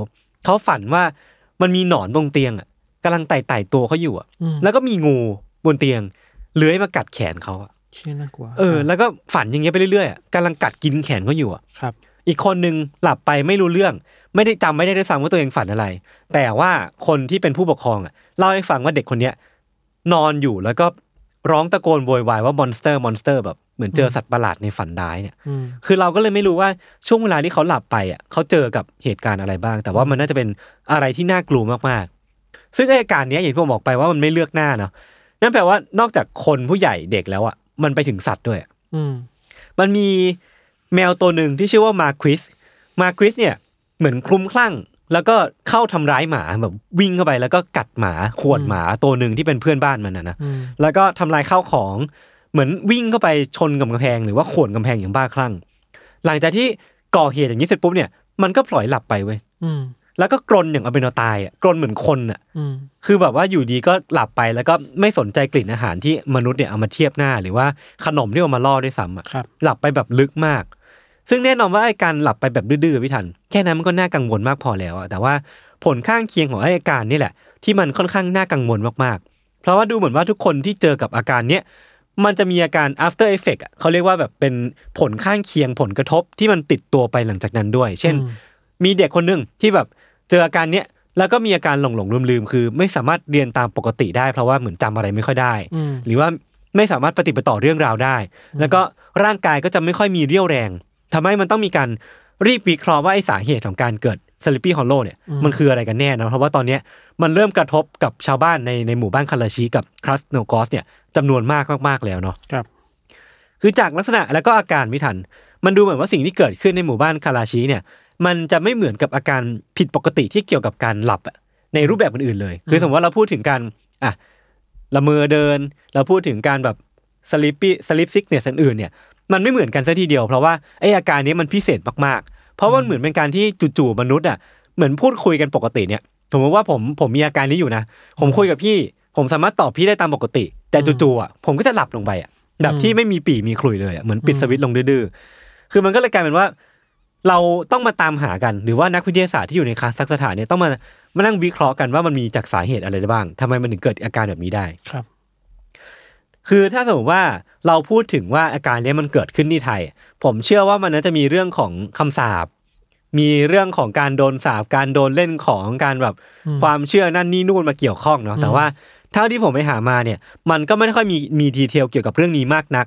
เขาฝันว่ามันมีหนอนบนเตียงอะกำลังไต่ไต่ๆตัวเขาอยู่อะอืมแล้วก็มีงูบนเตียง เลื้อยมากัดแขนเขาอะเชี่ยน่ากลัวเออ แล้วก็ฝันอย่างเงี้ยไปเรื่อยๆอะกำลังกัดกินแขนเขาอยู่อะครับ อีกคนหนึ่งหลับไปไม่รู้เรื่อง ไม่ได้จำไม่ได้ด้วยซ้ำว่าตัวเองฝันอะไร แต่ว่าคนที่เป็นผู้ปกครองอะเล่าให้ฟังว่าเด็กคนเนี้ยนอนอยู่แล้วก็ร้องตะโกนโวยวายว่า monster monster แบบเหมือนเจอสัตว์ประหลาดในฝันร้ายเนี่ยอืมคือเราก็เลยไม่รู้ว่าช่วงเวลาที่เขาหลับไปอะเขาเจอกับเหตุการณ์อะไรบ้าง แต่ว่ามันน่าจะเป็นอะไรที่น่ากลัวมากๆ ซึ่งไอ้อาการเนี้ยอย่างที่ผมบอกไปว่ามันไม่เลือกหน้าเนาะ นั่นแปลว่านอกจากคนผู้ใหญ่เด็กแล้วอะมันไปถึงสัตว์ด้วยอะอืมมันมีแมวตัวหนึ่งที่ชื่อว่ามาควิสมาควิสเนี่ยเหมือนคลุ้มคลั่ง แล้วก็เข้าทำร้ายหมาแบบวิ่งเข้าไปแล้วก็กัดหมาขวดหมาตัวหนึ่งที่เป็นเพื่อนบ้านมันนะนะอืมแล้วก็ทำลายข้าวของ เหมือนวิ่งเข้าไปชนกับกำแพง หรือว่าข่วนกำแพงอย่างบ้าคลั่ง หลังจากที่ก่อเหตุอย่างนี้เสร็จปุ๊บเนี่ยมันก็ปล่อยหลับไปเว้ยอืม แล้วก็กรนอย่างเอาเป็นเอาตายอะกรนเหมือนคนอะอืมคือแบบว่าอยู่ดีก็หลับไปแล้วก็ไม่สนใจกลิ่นอาหารที่มนุษย์เนี่ยเอามาเทียบหน้า หรือว่าขนมที่เอามาล่อด้วยซ้ำอะครับหลับไปแบบลึกมาก ซึ่งแน่นอนว่าไอ้การหลับไปแบบดื้อๆพี่ทัน แค่นั้นมันก็น่ากังวลมากพอแล้วอะแต่ว่าผลข้างเคียงของไอ้อาการนี่แหละ ที่มันค่อนข้างน่ากังวลมากๆ เพราะว่าดูเหมือนว่าทุกคนที่เจอกับอาการเนี้ยมันจะมีอาการ after effect อะเขาเรียกว่าแบบเป็นผลข้างเคียงผลกระทบที่มันติดตัวไปหลังจากนั้นด้วย เช่นอืมมีเด็กคนหนึ่งที่แบบ เจออาการเนี้ยแล้วก็มีอาการหลงหลงลืมลืมๆคือ ไม่สามารถเรียนตามปกติได้ เพราะว่าเหมือนจำอะไรไม่ค่อยได้อืมหรือว่าไม่สามารถปฏิบัติต่อเรื่องราวได้ แล้วก็ร่างกายก็จะไม่ค่อยมีเรี่ยวแรงทำให้มันต้องมีการรีบวิเคราะห์ว่าไอ้สาเหตุของการเกิด sleepy hollow เนี่ยมันคืออะไรกันแน่นะเพราะว่าตอนเนี้ยมันเริ่มกระทบกับชาวบ้านในในหมู่บ้านคาราชิกับครัสโนกอสเนี่ยจำนวนมากมากๆแล้วเนาะครับ คือจากลักษณะแล้วก็อาการพี่ทัน มันดูเหมือนว่าสิ่งที่เกิดขึ้นในหมู่บ้านคาราชิเนี่ย มันจะไม่เหมือนกับอาการผิดปกติที่เกี่ยวกับการหลับอะในรูปแบบอื่นๆเลย คือสมมติว่าเราพูดถึงการอะละเมอเดิน เราพูดถึงการแบบสลิปปี้สลิปซิกเนี่ยอื่นๆเนี่ยมันไม่เหมือนกันซะทีเดียว เพราะว่าไออาการนี้มันพิเศษมากๆ เพราะว่ามันเหมือนเป็นการที่จู่ๆมนุษย์อะเหมือนพูดคุยกันปกติเนี่ยสมมติว่าผมผมมีอาการนี้อยู่นะผมคุยกับพี่ ผมสามารถตอบพี่ได้ตามปกติ แต่จู่ๆอะผมก็จะหลับลงไปอะแบบที่ไม่มีปีมีขลุ่ยเลยอะเหมือนปิดสวิตช์ลงดื้อๆคือมันก็เลยกลายเป็นว่า เราต้องมาตามหากันหรือว่านักวิทยาศาสตร์ที่อยู่ในคาซักสถานเนี่ยต้องมามานั่งวิเคราะห์กันว่ามันมีจากสาเหตุอะไรได้บ้างทำไมมันถึงเกิดอาการแบบนี้ได้ครับ คือถ้าสมมติว่าเราพูดถึงว่าอาการเนี้ยมันเกิดขึ้นที่ไทย ผมเชื่อว่ามันน่าจะมีเรื่องของคำสาปมีเรื่องของการโดนสาปการโดนเล่นของการแบบความเชื่อนั่นนี่นู่นมาเกี่ยวข้องเนาะแต่ว่าเท่าที่ผมไปหามาเนี่ย มันก็ไม่ได้ค่อยมีมีดีเทลเกี่ยวกับเรื่องนี้มากนัก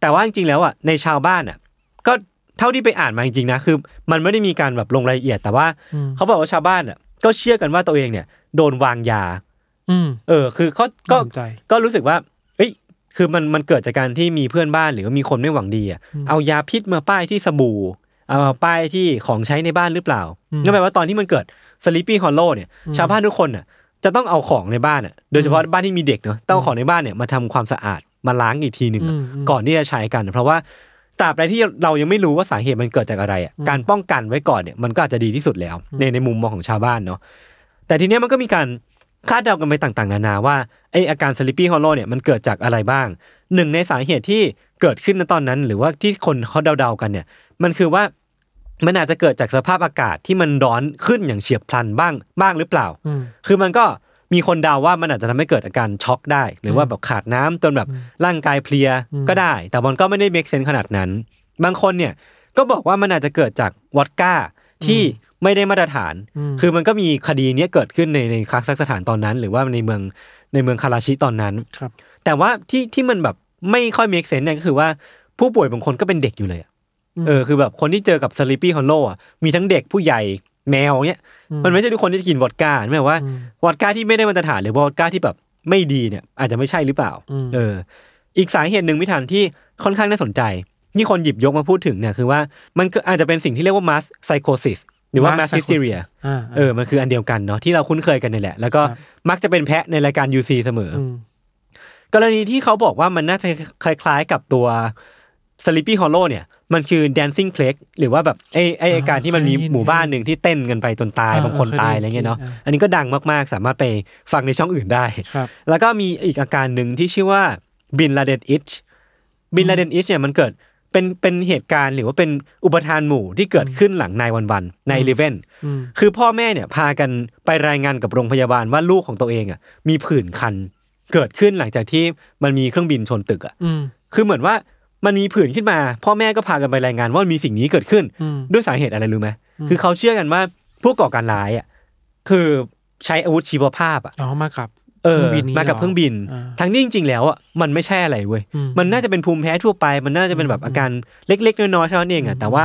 แต่ว่าจริงๆแล้วอะในชาวบ้านอะ ก็ เท่าที่ไปอ่านมาจริงๆนะคือ มันไม่ได้มีการแบบลงรายละเอียด แต่ว่าอืมเขาบอกว่าชาวบ้านอะก็เชื่อกันว่าตัวเองเนี่ย โดนวางยาอืมเออ คือเขาก็น่าสนใจก็รู้สึกว่า เอ้ย คือมันมันเกิดจากการที่มีเพื่อนบ้านหรือว่ามีคนไม่หวังดีอะเอายาพิษมาป้ายที่สบู่เอามาป้ายที่ของใช้ในบ้านหรือเปล่าอืมนั่นแปลว่าตอนที่มันเกิด sleepy hollow เนี่ย ชาวบ้านทุกคนอะ จะต้องเอาของในบ้านอะโดยเฉพาะบ้านที่มีเด็กเนาะต้องเอาของในบ้านเนี่ยมาทำความสะอาดมาล้างอีกทีหนึ่งอะอืมอืมก่อนที่จะใช้กัน เพราะว่า ตราบใดที่เรายังไม่รู้ว่าสาเหตุมันเกิดจากอะไรอะการป้องกันไว้ก่อนเนี่ยมันก็อาจจะดีที่สุดแล้ว ในในมุมมองของชาวบ้านเนาะแต่ทีเนี้ยมันก็มีการคาดเดากันไปต่างๆ นานาว่าไอ้อาการ sleepy hollow เนี่ยมันเกิดจากอะไรบ้างหนึ่งในสาเหตุที่เกิดขึ้นในตอนนั้น หรือว่าที่คนเขาเดาๆกันเนี่ยมันคือว่ามันอาจจะเกิดจากสภาพอากาศที่มันร้อนขึ้นอย่างเฉียบพลันบ้างบ้างหรือเปล่าอืมคือมันก็ มีคนเดาว่ามันอาจจะทำให้เกิดอาการช็อกได้ หรือว่าแบบขาดน้ำจนแบบร่างกายเพลียก็ได้ แต่มันก็ไม่ได้เมคเซนขนาดนั้น บางคนเนี่ยก็บอกว่ามันอาจจะเกิดจากวอดก้าที่ไม่ได้มาตรฐานอืมคือมันก็มีคดีเนี้ยเกิดขึ้นในในคาซัคสถานตอนนั้น หรือว่าในเมืองในเมืองคาราชิตอนนั้นครับ แต่ว่าที่ที่มันแบบไม่ค่อย make sense เนี่ยก็คือว่าผู้ป่วยบางคนก็เป็นเด็กอยู่เลยอะอืมเออคือแบบคนที่เจอกับ sleepy hollow อะมีทั้งเด็กผู้ใหญ่ แมวเนี่ยอืมมันไม่ใช่ทุกคนที่จะกินวอดก้าไม่ว่าอืมวอดก้าที่ไม่ได้มาตรฐานหรือวอดก้าที่แบบไม่ดีเนี่ย อาจจะไม่ใช่หรือเปล่าอืมเออ อีกสาเหตุหนึ่งพี่ทันที่ค่อนข้างน่าสนใจนี่คนหยิบยกมาพูดถึงเนี่ยคือว่ามันก็อาจจะเป็นสิ่งที่เรียกว่า mass psychosis หรือว่า mass hysteria อ่าเออ มันคืออันเดียวกันเนาะที่เราคุ้นเคยกันนี่แหละ แล้วก็ครับมักจะเป็นแพะในรายการ UC เสมอออืมกรณีที่เขาบอกว่ามันน่าจะคล้าย ๆ กับตัว Sleepy Hollow เนี่ยมันคือ dancing plague หรือว่าแบบไอ้ไอ้ไอ้การที่มันมีหมู่บ้านหนึ่งที่เต้นกันไปจนตายอ่าบางคนเคยได้ตายอะไรเงี้ยเนาะอ่าอันนี้ก็ดังมากๆ สามารถไปฟังในช่องอื่นได้ครับแล้วก็มีอีกอาการหนึ่งที่ชื่อว่าบินลาเดนอิชบินลาเดนอิชเนี่ยมันเกิดเป็นเป็นเหตุการณ์หรือว่าเป็นอุปทานหมู่ที่เกิดขึ้นหลังนายวันวันในเลเวนอืมคือพ่อแม่เนี่ยพากันไปรายงานกับโรงพยาบาลว่าลูกของตัวเองอะมีผื่นคันเกิดขึ้นหลังจากที่มันมีเครื่องบินชนตึกอะอืมคือเหมือนว่า มันมีผื่นขึ้นมา พ่อแม่ก็พากันไปรายงานว่ามีสิ่งนี้เกิดขึ้นอืมด้วยสาเหตุอะไรรู้ไหมคือเขาเชื่อกันว่าผู้ก่อการร้ายอะคือใช้อาวุธชีวภาพอะอ๋อมากับเออครื่องบินนี้มากับหเครื่องบินอ่าทั้งนี้จริง ๆ แล้วอะมันไม่ใช่อะไรเว้ยอืมมันน่าจะเป็นภูมิแพ้ทั่วไป มันน่าจะเป็นแบบอาการเล็ก ๆ น้อยๆเท่านั้นเองอะแต่ว่า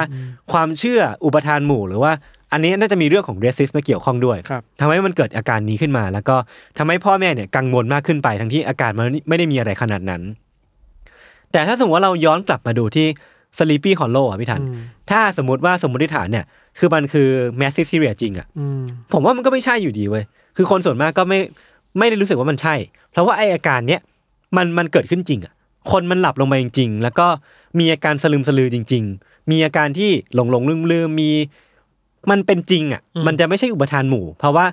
ความเชื่ออุปทานหมู่หรือว่าอันนี้น่าจะมีเรื่องของเรสซิสมาเกี่ยวข้องด้วยครับทำให้มันเกิดอาการนี้ขึ้นมา แล้วก็ทำให้พ่อแม่เนี่ยกังวลมากขึ้นไป ทั้งที่อาการมันไม่ได้มีอะไรขนาดนั้น แต่ถ้าสมมติว่าเราย้อนกลับมาดูที่ Sleepy Hollow อะพี่ทันอืมถ้าสมมติว่าสมมติฐานเนี่ย คือมันคือ Massive Syria จริงอะอืมผมว่ามันก็ไม่ใช่อยู่ดีเว้ย คือคนส่วนมากก็ไม่ไม่ได้รู้สึกว่ามันใช่ เพราะว่าไออาการเนี้ยมันมันเกิดขึ้นจริงอะ คนมันหลับลงไปจริงๆ แล้วก็มีอาการสลืมสลือจริง ๆ มีอาการที่หลงหลงลืมลืมๆมี มันเป็นจริงอะ มันจะไม่ใช่อุปทานหมู่ เพราะว่า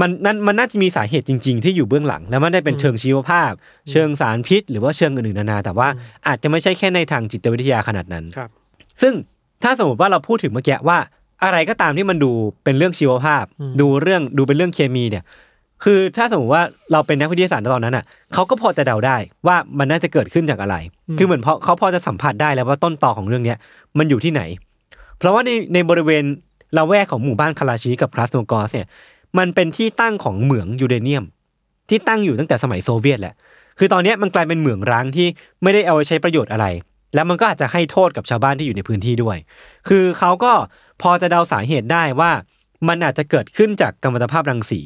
มันนั่นมันน่าจะมีสาเหตุจริง ๆ ที่อยู่เบื้องหลัง แล้วมันได้เป็นเชิงชีวภาพ เชิงสารพิษ หรือว่าเชิงอื่นๆนานา แต่ว่าอาจจะไม่ใช่แค่ในทางจิตวิทยาขนาดนั้นครับ ซึ่งถ้าสมมติว่าเราพูดถึงเมื่อกี้ว่า อะไรก็ตามที่มันดูเป็นเรื่องชีวภาพ ดูเรื่องดูเป็นเรื่องเคมีเนี่ย คือถ้าสมมติว่าเราเป็นนักวิทยาศาสตร์ในตอนนั้นอะเขาก็พอจะเดาได้ว่ามันน่าจะเกิดขึ้นจากอะไร คือเหมือนเพราะเขาพอจะสัมผัสได้แล้วว่าต้นตอของเรื่องเนี้ยมันอยู่ที่ไหน เพราะว่าในในบริเวณ ละแวกของหมู่บ้านคาราชิกับคลาสโนกอสเนี่ยมันเป็นที่ตั้งของเหมืองยูเรเนียม ที่ตั้งอยู่ตั้งแต่สมัยโซเวียตแหละ คือตอนนี้มันกลายเป็นเหมืองร้างที่ไม่ได้เอาไว้ใช้ประโยชน์อะไร แล้วมันก็อาจจะให้โทษกับชาวบ้านที่อยู่ในพื้นที่ด้วย คือเขาก็พอจะเดาสาเหตุได้ว่ามันอาจจะเกิดขึ้นจากกัมมันตภาพรังสี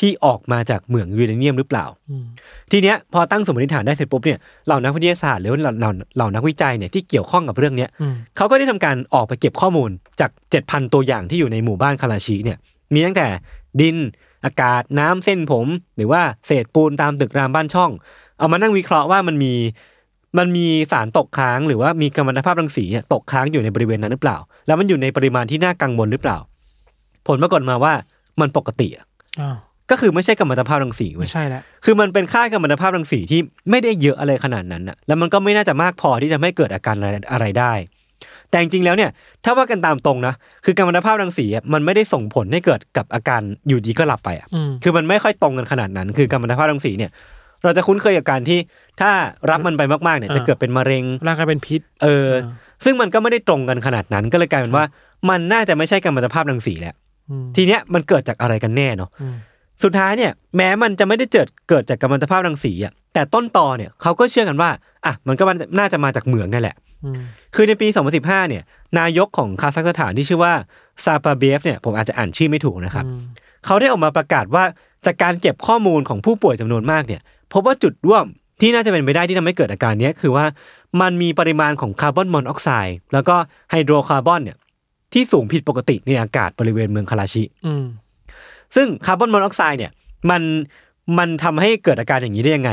ที่ออกมาจากเหมืองยูเรเนียมหรือเปล่าอืมทีเนี้ยพอตั้งสมมติฐานได้เสร็จปุ๊บเนี่ยเหล่านักวิทยาศาสตร์หรือว่าเหล่าเหล่าเหล่านักวิจัยเนี่ยที่เกี่ยวข้องกับเรื่องเนี้ยอืมเขาก็ได้ทำการออกไปเก็บข้อมูลจาก7,000ตัวอย่างที่อยู่ในหมู่บ้านคาราชิเนี่ยมีตั้งแต่ดินอากาศน้ำเส้นผม หรือว่าเศษปูนตามตึกรามบ้านช่อง เอามานั่งวิเคราะห์ว่ามันมีมันมีสารตกค้างหรือว่ามีกัมมันตภาพรังสีเนี่ยตกค้างอยู่ในบริเวณนั้นหรือเปล่า แล้วมันอยู่ในปริมาณที่น่ากังวลหรือเปล่า ผลปรากฏมาว่ามันปกติอะอ้าว ก็คือไม่ใช่กัมมันตภาพรังสีเว้ไม่ยใช่แล้วคือมันเป็นค่ากัมมันตภาพรังสีที่ไม่ได้เยอะอะไรขนาดนั้นอะแล้วมันก็ไม่น่าจะมากพอที่จะไม่เกิดอาการอะไรอะไรได้ แต่จริงๆแล้วเนี่ย ถ้าว่ากันตามตรงนะคือกัมมันตภาพรังสีอะมันไม่ได้ส่งผลให้เกิดกับอาการอยู่ดีก็หลับไปอะอืมคือมันไม่ค่อยตรงกันขนาดนั้น คือกัมมันตภาพรังสีเนี่ย เราจะคุ้นเคยกับการที่ถ้ารับมันไปมากๆเนี่ยอ่าจะเกิดเป็นมะเร็งร่างกายเป็นพิษ เออ ซึ่งมันก็ไม่ได้ตรงกันขนาดนั้น ก็เลยกลายเป็นว่า มันน่าจะไม่ใช่กัมมันตภาพรังสีแหละอืมทีเนี้ยมันเกิดจากอะไรกันแน่เนาะอืม สุดท้ายเนี่ยแม้มันจะไม่ได้เกิดเกิดจากกัมมันตภาพรังสีอะแต่ต้นตอเนี่ยเขาก็เชื่อกันว่าอะมันก็มันน่าจะมาจากเหมืองนั่นแหละอืมคือในปี 2015 เนี่ย นายกของคาซัคสถานที่ชื่อว่าซาปาเบฟเนี่ยผมอาจจะอ่านชื่อไม่ถูกนะครับอืมเขาได้ออกมาประกาศว่าจากการเก็บข้อมูลของผู้ป่วยจำนวนมากเนี่ยพบว่าจุดร่วมที่น่าจะเป็นไปได้ที่ทำให้เกิดอาการเนี้ยคือว่ามันมีปริมาณของคาร์บอนมอนอกไซด์แล้วก็ไฮโดรคาร์บอนเนี่ยที่สูงผิดปกติในอากาศบริเวณเมืองคาราชิอืม ซึ่งคาร์บอนมอนอกไซด์เนี่ยมันมันทำให้เกิดอาการอย่างนี้ได้ยังไง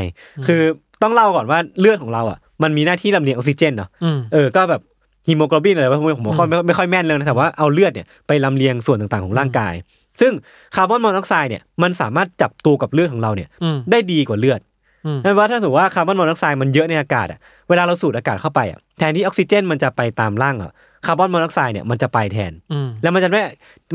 คือต้องเล่าก่อนว่าเลือดของเราอะมันมีหน้าที่ลำเลียงออกซิเจนเนาะอืมเออก็แบบฮีโมโกลบินอะไรวะผมผมไม่ค่อยไม่ไม่ค่อยแม่นเลยนะแต่ว่าเอาเลือดเนี่ยไปลำเลียงส่วนต่างๆของร่างกาย ซึ่งคาร์บอนมอนอกไซด์เนี่ยมันสามารถจับตัวกับเลือดของเราเนี่ยอืมได้ดีกว่าเลือดอืมนั่นว่าถ้าสมมติว่าคาร์บอนมอนอกไซด์มันเยอะในอากาศอะเวลาเราสูดอากาศเข้าไปอะแทนที่ออกซิเจนมันจะไปตามร่างอะ คาร์บอนมอนอกไซด์เนี่ยมันจะไปแทนอืมแล้วมันจะไม่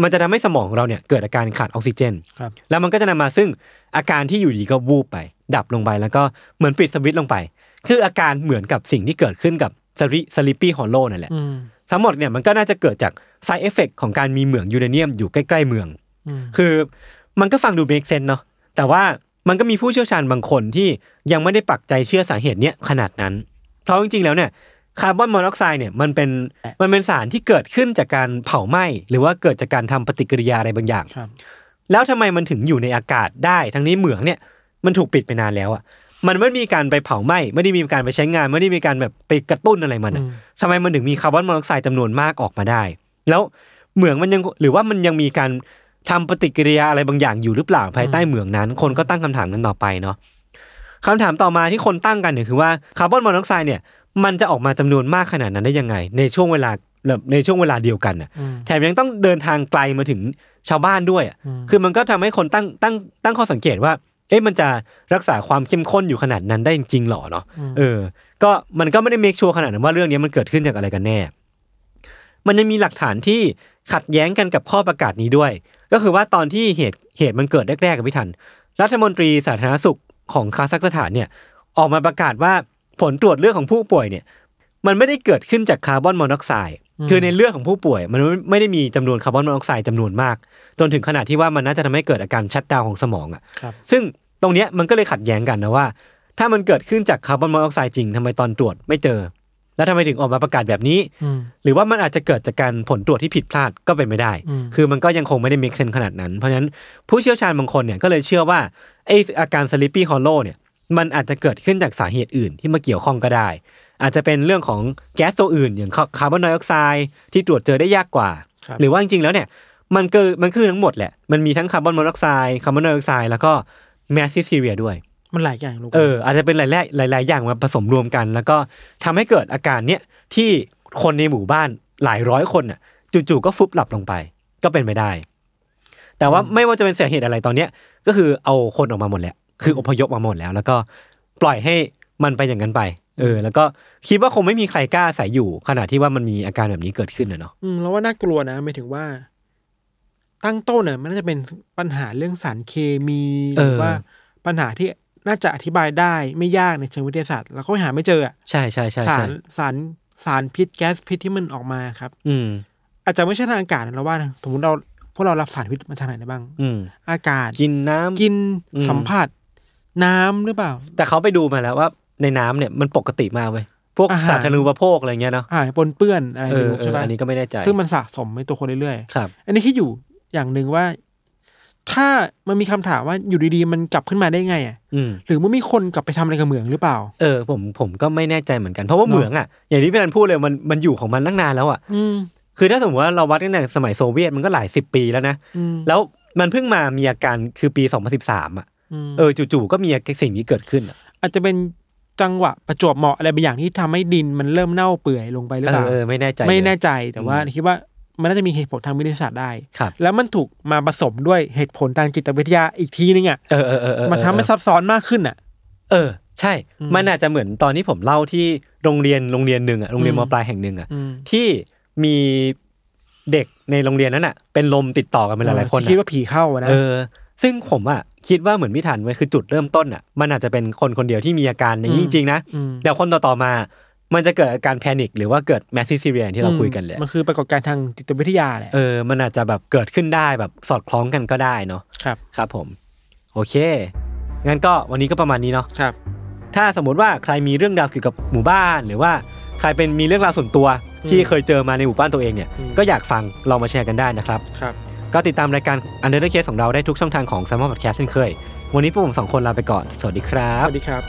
มันจะทำให้สมองของเราเนี่ยเกิดอาการขาดออกซิเจนครับแล้วมันก็จะนำมาซึ่งอาการที่อยู่ดีก็วูบไป ดับลงไปแล้วก็เหมือนปิดสวิตช์ลงไป คืออาการเหมือนกับสิ่งที่เกิดขึ้นกับสลิ sleepy hollow นั่นแหละอืมทั้งหมดเนี่ยมันก็น่าจะเกิดจาก side effect ของการมีเหมืองยูเรเนียมอยู่ใกล้ๆเมืองอืมคือมันก็ฟังดู make sense เนาะแต่ว่ามันก็มีผู้เชี่ยวชาญบางคนที่ยังไม่ได้ปักใจเชื่อสาเหตุเนี้ยขนาดนั้น เพราะจริงๆแล้วเนี่ย คาร์บอนมอนอกไซด์เนี่ยมันเป็นมันเป็นสารที่เกิดขึ้นจากการเผาไหม้หรือว่าเกิดจากการทำปฏิกิริยาอะไรบางอย่างครับแล้วทำไมมันถึงอยู่ในอากาศได้ ทั้งนี้เหมืองเนี่ยมันถูกปิดไปนานแล้วอะมันไม่มีการไปเผาไหม้ไม่ได้มีการไปใช้งาน ไม่ได้มีการแบบไปกระตุ้นอะไรมันอะอืมทำไมมันถึงมีคาร์บอนมอนอกไซด์จำนวนมากออกมาได้ แล้วเหมืองมันยังหรือว่ามันยังมีการทำปฏิกิริยาอะไรบางอย่างอยู่หรือเปล่าภายใต้เหมืองนั้น คนก็ตั้งคำถามนั้นต่อไปเนาะคำถามต่อมาที่คนตั้งกันเนี่ยคือว่าคาร์บอนมอนอกไซด์เนี่ย มันจะออกมาจำนวนมากขนาดนั้นได้ยังไง ในช่วงเวลาแบบในช่วงเวลาเดียวกันน่ะอืมแถมยังต้องเดินทางไกลมาถึงชาวบ้านด้วยอะอืมคือมันก็ทำให้คนตั้งตั้งตั้งข้อสังเกตว่า เอ๊ะมันจะรักษาความเข้มข้นอยู่ขนาดนั้นได้จริงๆหรอเนาะเออ ก็มันก็ไม่ได้ make sure ขนาดนั้นว่าเรื่องนี้มันเกิดขึ้นจากอะไรกันแน่ มันยังมีหลักฐานที่ขัดแย้งกันกับข้อประกาศนี้ด้วย ก็คือว่าตอนที่เหตุเหตุมันเกิดแรกๆครับพี่ทัน รัฐมนตรีสาธารณสุขของคาซัคสถานเนี่ย ออกมาประกาศว่า ผลตรวจเลือดของผู้ป่วยเนี่ย มันไม่ได้เกิดขึ้นจากคาร์บอนมอนอกไซด์คือในเลือดของผู้ป่วย มันไม่ได้มีจำนวนคาร์บอนมอนอกไซด์จำนวนมาก จนถึงขนาดที่ว่ามันน่าจะทำให้เกิดอาการ shutdown ของสมองอะครับซึ่งตรงเนี้ยมันก็เลยขัดแย้งกันนะว่า ถ้ามันเกิดขึ้นจากคาร์บอนมอนอกไซด์จริงทำไมตอนตรวจไม่เจอ แล้วทำไมถึงออกมาประกาศแบบนี้อืมหรือว่ามันอาจจะเกิดจากการผลตรวจที่ผิดพลาดก็เป็นไม่ได้อืมคือมันก็ยังคงไม่ได้ make sense ขนาดนั้น เพราะฉะนั้นผู้เชี่ยวชาญบางคนเนี่ยก็เลยเชื่อว่าไออาการ sleepy hollow เนี่ย มันอาจจะเกิดขึ้นจากสาเหตุอื่นที่มาเกี่ยวข้องก็ได้ อาจจะเป็นเรื่องของแก๊สตัวอื่น อย่างคาร์บอนไดออกไซด์ที่ตรวจเจอได้ยากกว่าครับหรือว่าจริงๆแล้วเนี่ยมันคือมันคือทั้งหมดแหละ มันมีทั้งคาร์บอนมอนอกไซด์คาร์บอนไดออกไซด์แล้วก็ mass hysteria ด้วย มันหลายอย่างลูกเอออาจจะเป็นหลายๆหลายๆอย่างมาผสมรวมกัน แล้วก็ทำให้เกิดอาการเนี้ยที่คนในหมู่บ้านหลายร้อยคนน่ะจู่ๆก็ฟุบหลับลงไป ก็เป็นไปได้ แต่ว่าไม่ว่าจะเป็นสาเหตุอะไรตอนเนี้ยก็คือเอาคนออกมาหมดแล้ว คืออพยพมาหมดแล้ว แล้วก็ปล่อยให้มันไปอย่างนั้นไป เออ แล้วก็คิดว่าคงไม่มีใครกล้าอาศัยอยู่ขณะที่ว่ามันมีอาการแบบนี้เกิดขึ้นนะเนาะอืมแล้วว่าน่ากลัวนะหมายถึงว่า ตั้งต้นเนี่ยมันน่าจะเป็นปัญหาเรื่องสารเคมีหรือว่าปัญหาที่น่าจะอธิบายได้ไม่ยากในเชิงวิทยาศาสตร์เราก็หาไม่เจออะใช่ใช่ใช่สาใช่รสารสารพิษแก๊สพิษที่มันออกมาครับ อืม อาจจะไม่ใช่ทางอากาศนะเราว่านะสมมติเราพวกเรารับสารพิษมาทางไหนได้บ้าง อืมอากาศกินน้ำกินอืมสัมผัส น้ำหรือเปล่า แต่เขาไปดูมาแล้วว่าในน้ำเนี่ยมันปกติมากเว้ยพวกอาหารสาธารณูปโภคอะไรเงี้ยเนาะอาหารปนเปื้อนอะไรเอไม่อรู้เอใช่อปะอันนี้ก็ไม่แน่ใจ ซึ่งมันสะสมในตัวคนเรื่อยครับๆอันนี้คิดอยู่อย่างหนึ่งว่า ถ้ามันมีคำถามว่าอยู่ดีๆ มันกลับขึ้นมาได้ไงอะอืมหรือมันมีคนกลับไปทำอะไรกับเหมืองหรือเปล่า เออ ผมผมก็ไม่แน่ใจเหมือนกันเพราะว่าเนอะเหมืองอะอย่างที่พี่นันพูดเลยมันมันอยู่ของมันตั้งนานแล้วอะอืมคือถ้าสมมติว่าเราวัดตั้งแต่สมัยโซเวียตมันก็หลายสิบปีแล้วนะอืมแล้วมันเพิ่งมามีอาการคือปี 2013อะม เออจู่ๆก็มีสิ่งนี้เกิดขึ้นอะอาจจะเป็นจังหวะประจวบเหมาะอะไรบางอย่างที่ทำให้ดินมันเริ่มเน่าเปื่อยลงไปหรือเอเปอล่าเออไม่แน่ใจไม่เลยแน่ใจแต่ว่าอืมคิดว่ามันน่าจะมีเหตุผลทางวิทยาศาสตร์ได้ครับแล้วมันถูกมาผสมด้วยเหตุผลทางจิตวิทยาอีกทีนึงอะเออเออเออเออมันทำให้ซับซ้อนมากขึ้นอะ เออ ใช่อืมมันอาจจะเหมือนตอนที่ผมเล่าที่โรงเรียนโรงเรียนหนึ่งอะโรงเรียนอืมมปลายแห่งหนึ่งอะอืมที่มีเด็กในโรงเรียนนั้นอะ เป็นลมติดต่อกันเป็นหลายๆคนที่คิดอะว่าผีเข้าอะนะเออ ซึ่งผมอะคิดว่าเหมือนพี่ทันไว้ยคือจุดเริ่มต้นอะมันอาจจะเป็นคนคนเดียวที่มีอาการอย่างนี้อืมจริงๆนะมแต่คนต่อๆมามันจะเกิดอาการ panic หรือว่าเกิด mass hysteria ที่เราคุยกันเลยมันคือปรากฏการณ์ทางจิตวิทยาแหละเออมันอาจจะแบบเกิดขึ้นได้แบบสอดคล้องกันก็ได้เนาะครับครับผม โอเคงั้นก็วันนี้ก็ประมาณนี้เนาะครับ ถ้าสมมติว่าใครมีเรื่องราวเกี่ยวกับหมู่บ้าน หรือว่าใครเป็นมีเรื่องราวส่วนตัวอืมที่เคยเจอมาในหมู่บ้านตัวเองเนี่ยอืมก็อยากฟังลองมาแชร์กันได้นะครับครับ ก็ติดตามรายการ Under the Case ของเราได้ทุกช่องทางของ s ม m m o พอดแคสต์เช่นเคย วันนี้พวกผมสองคนลาไปก่อน สวัสดีครับ สวัสดีครับ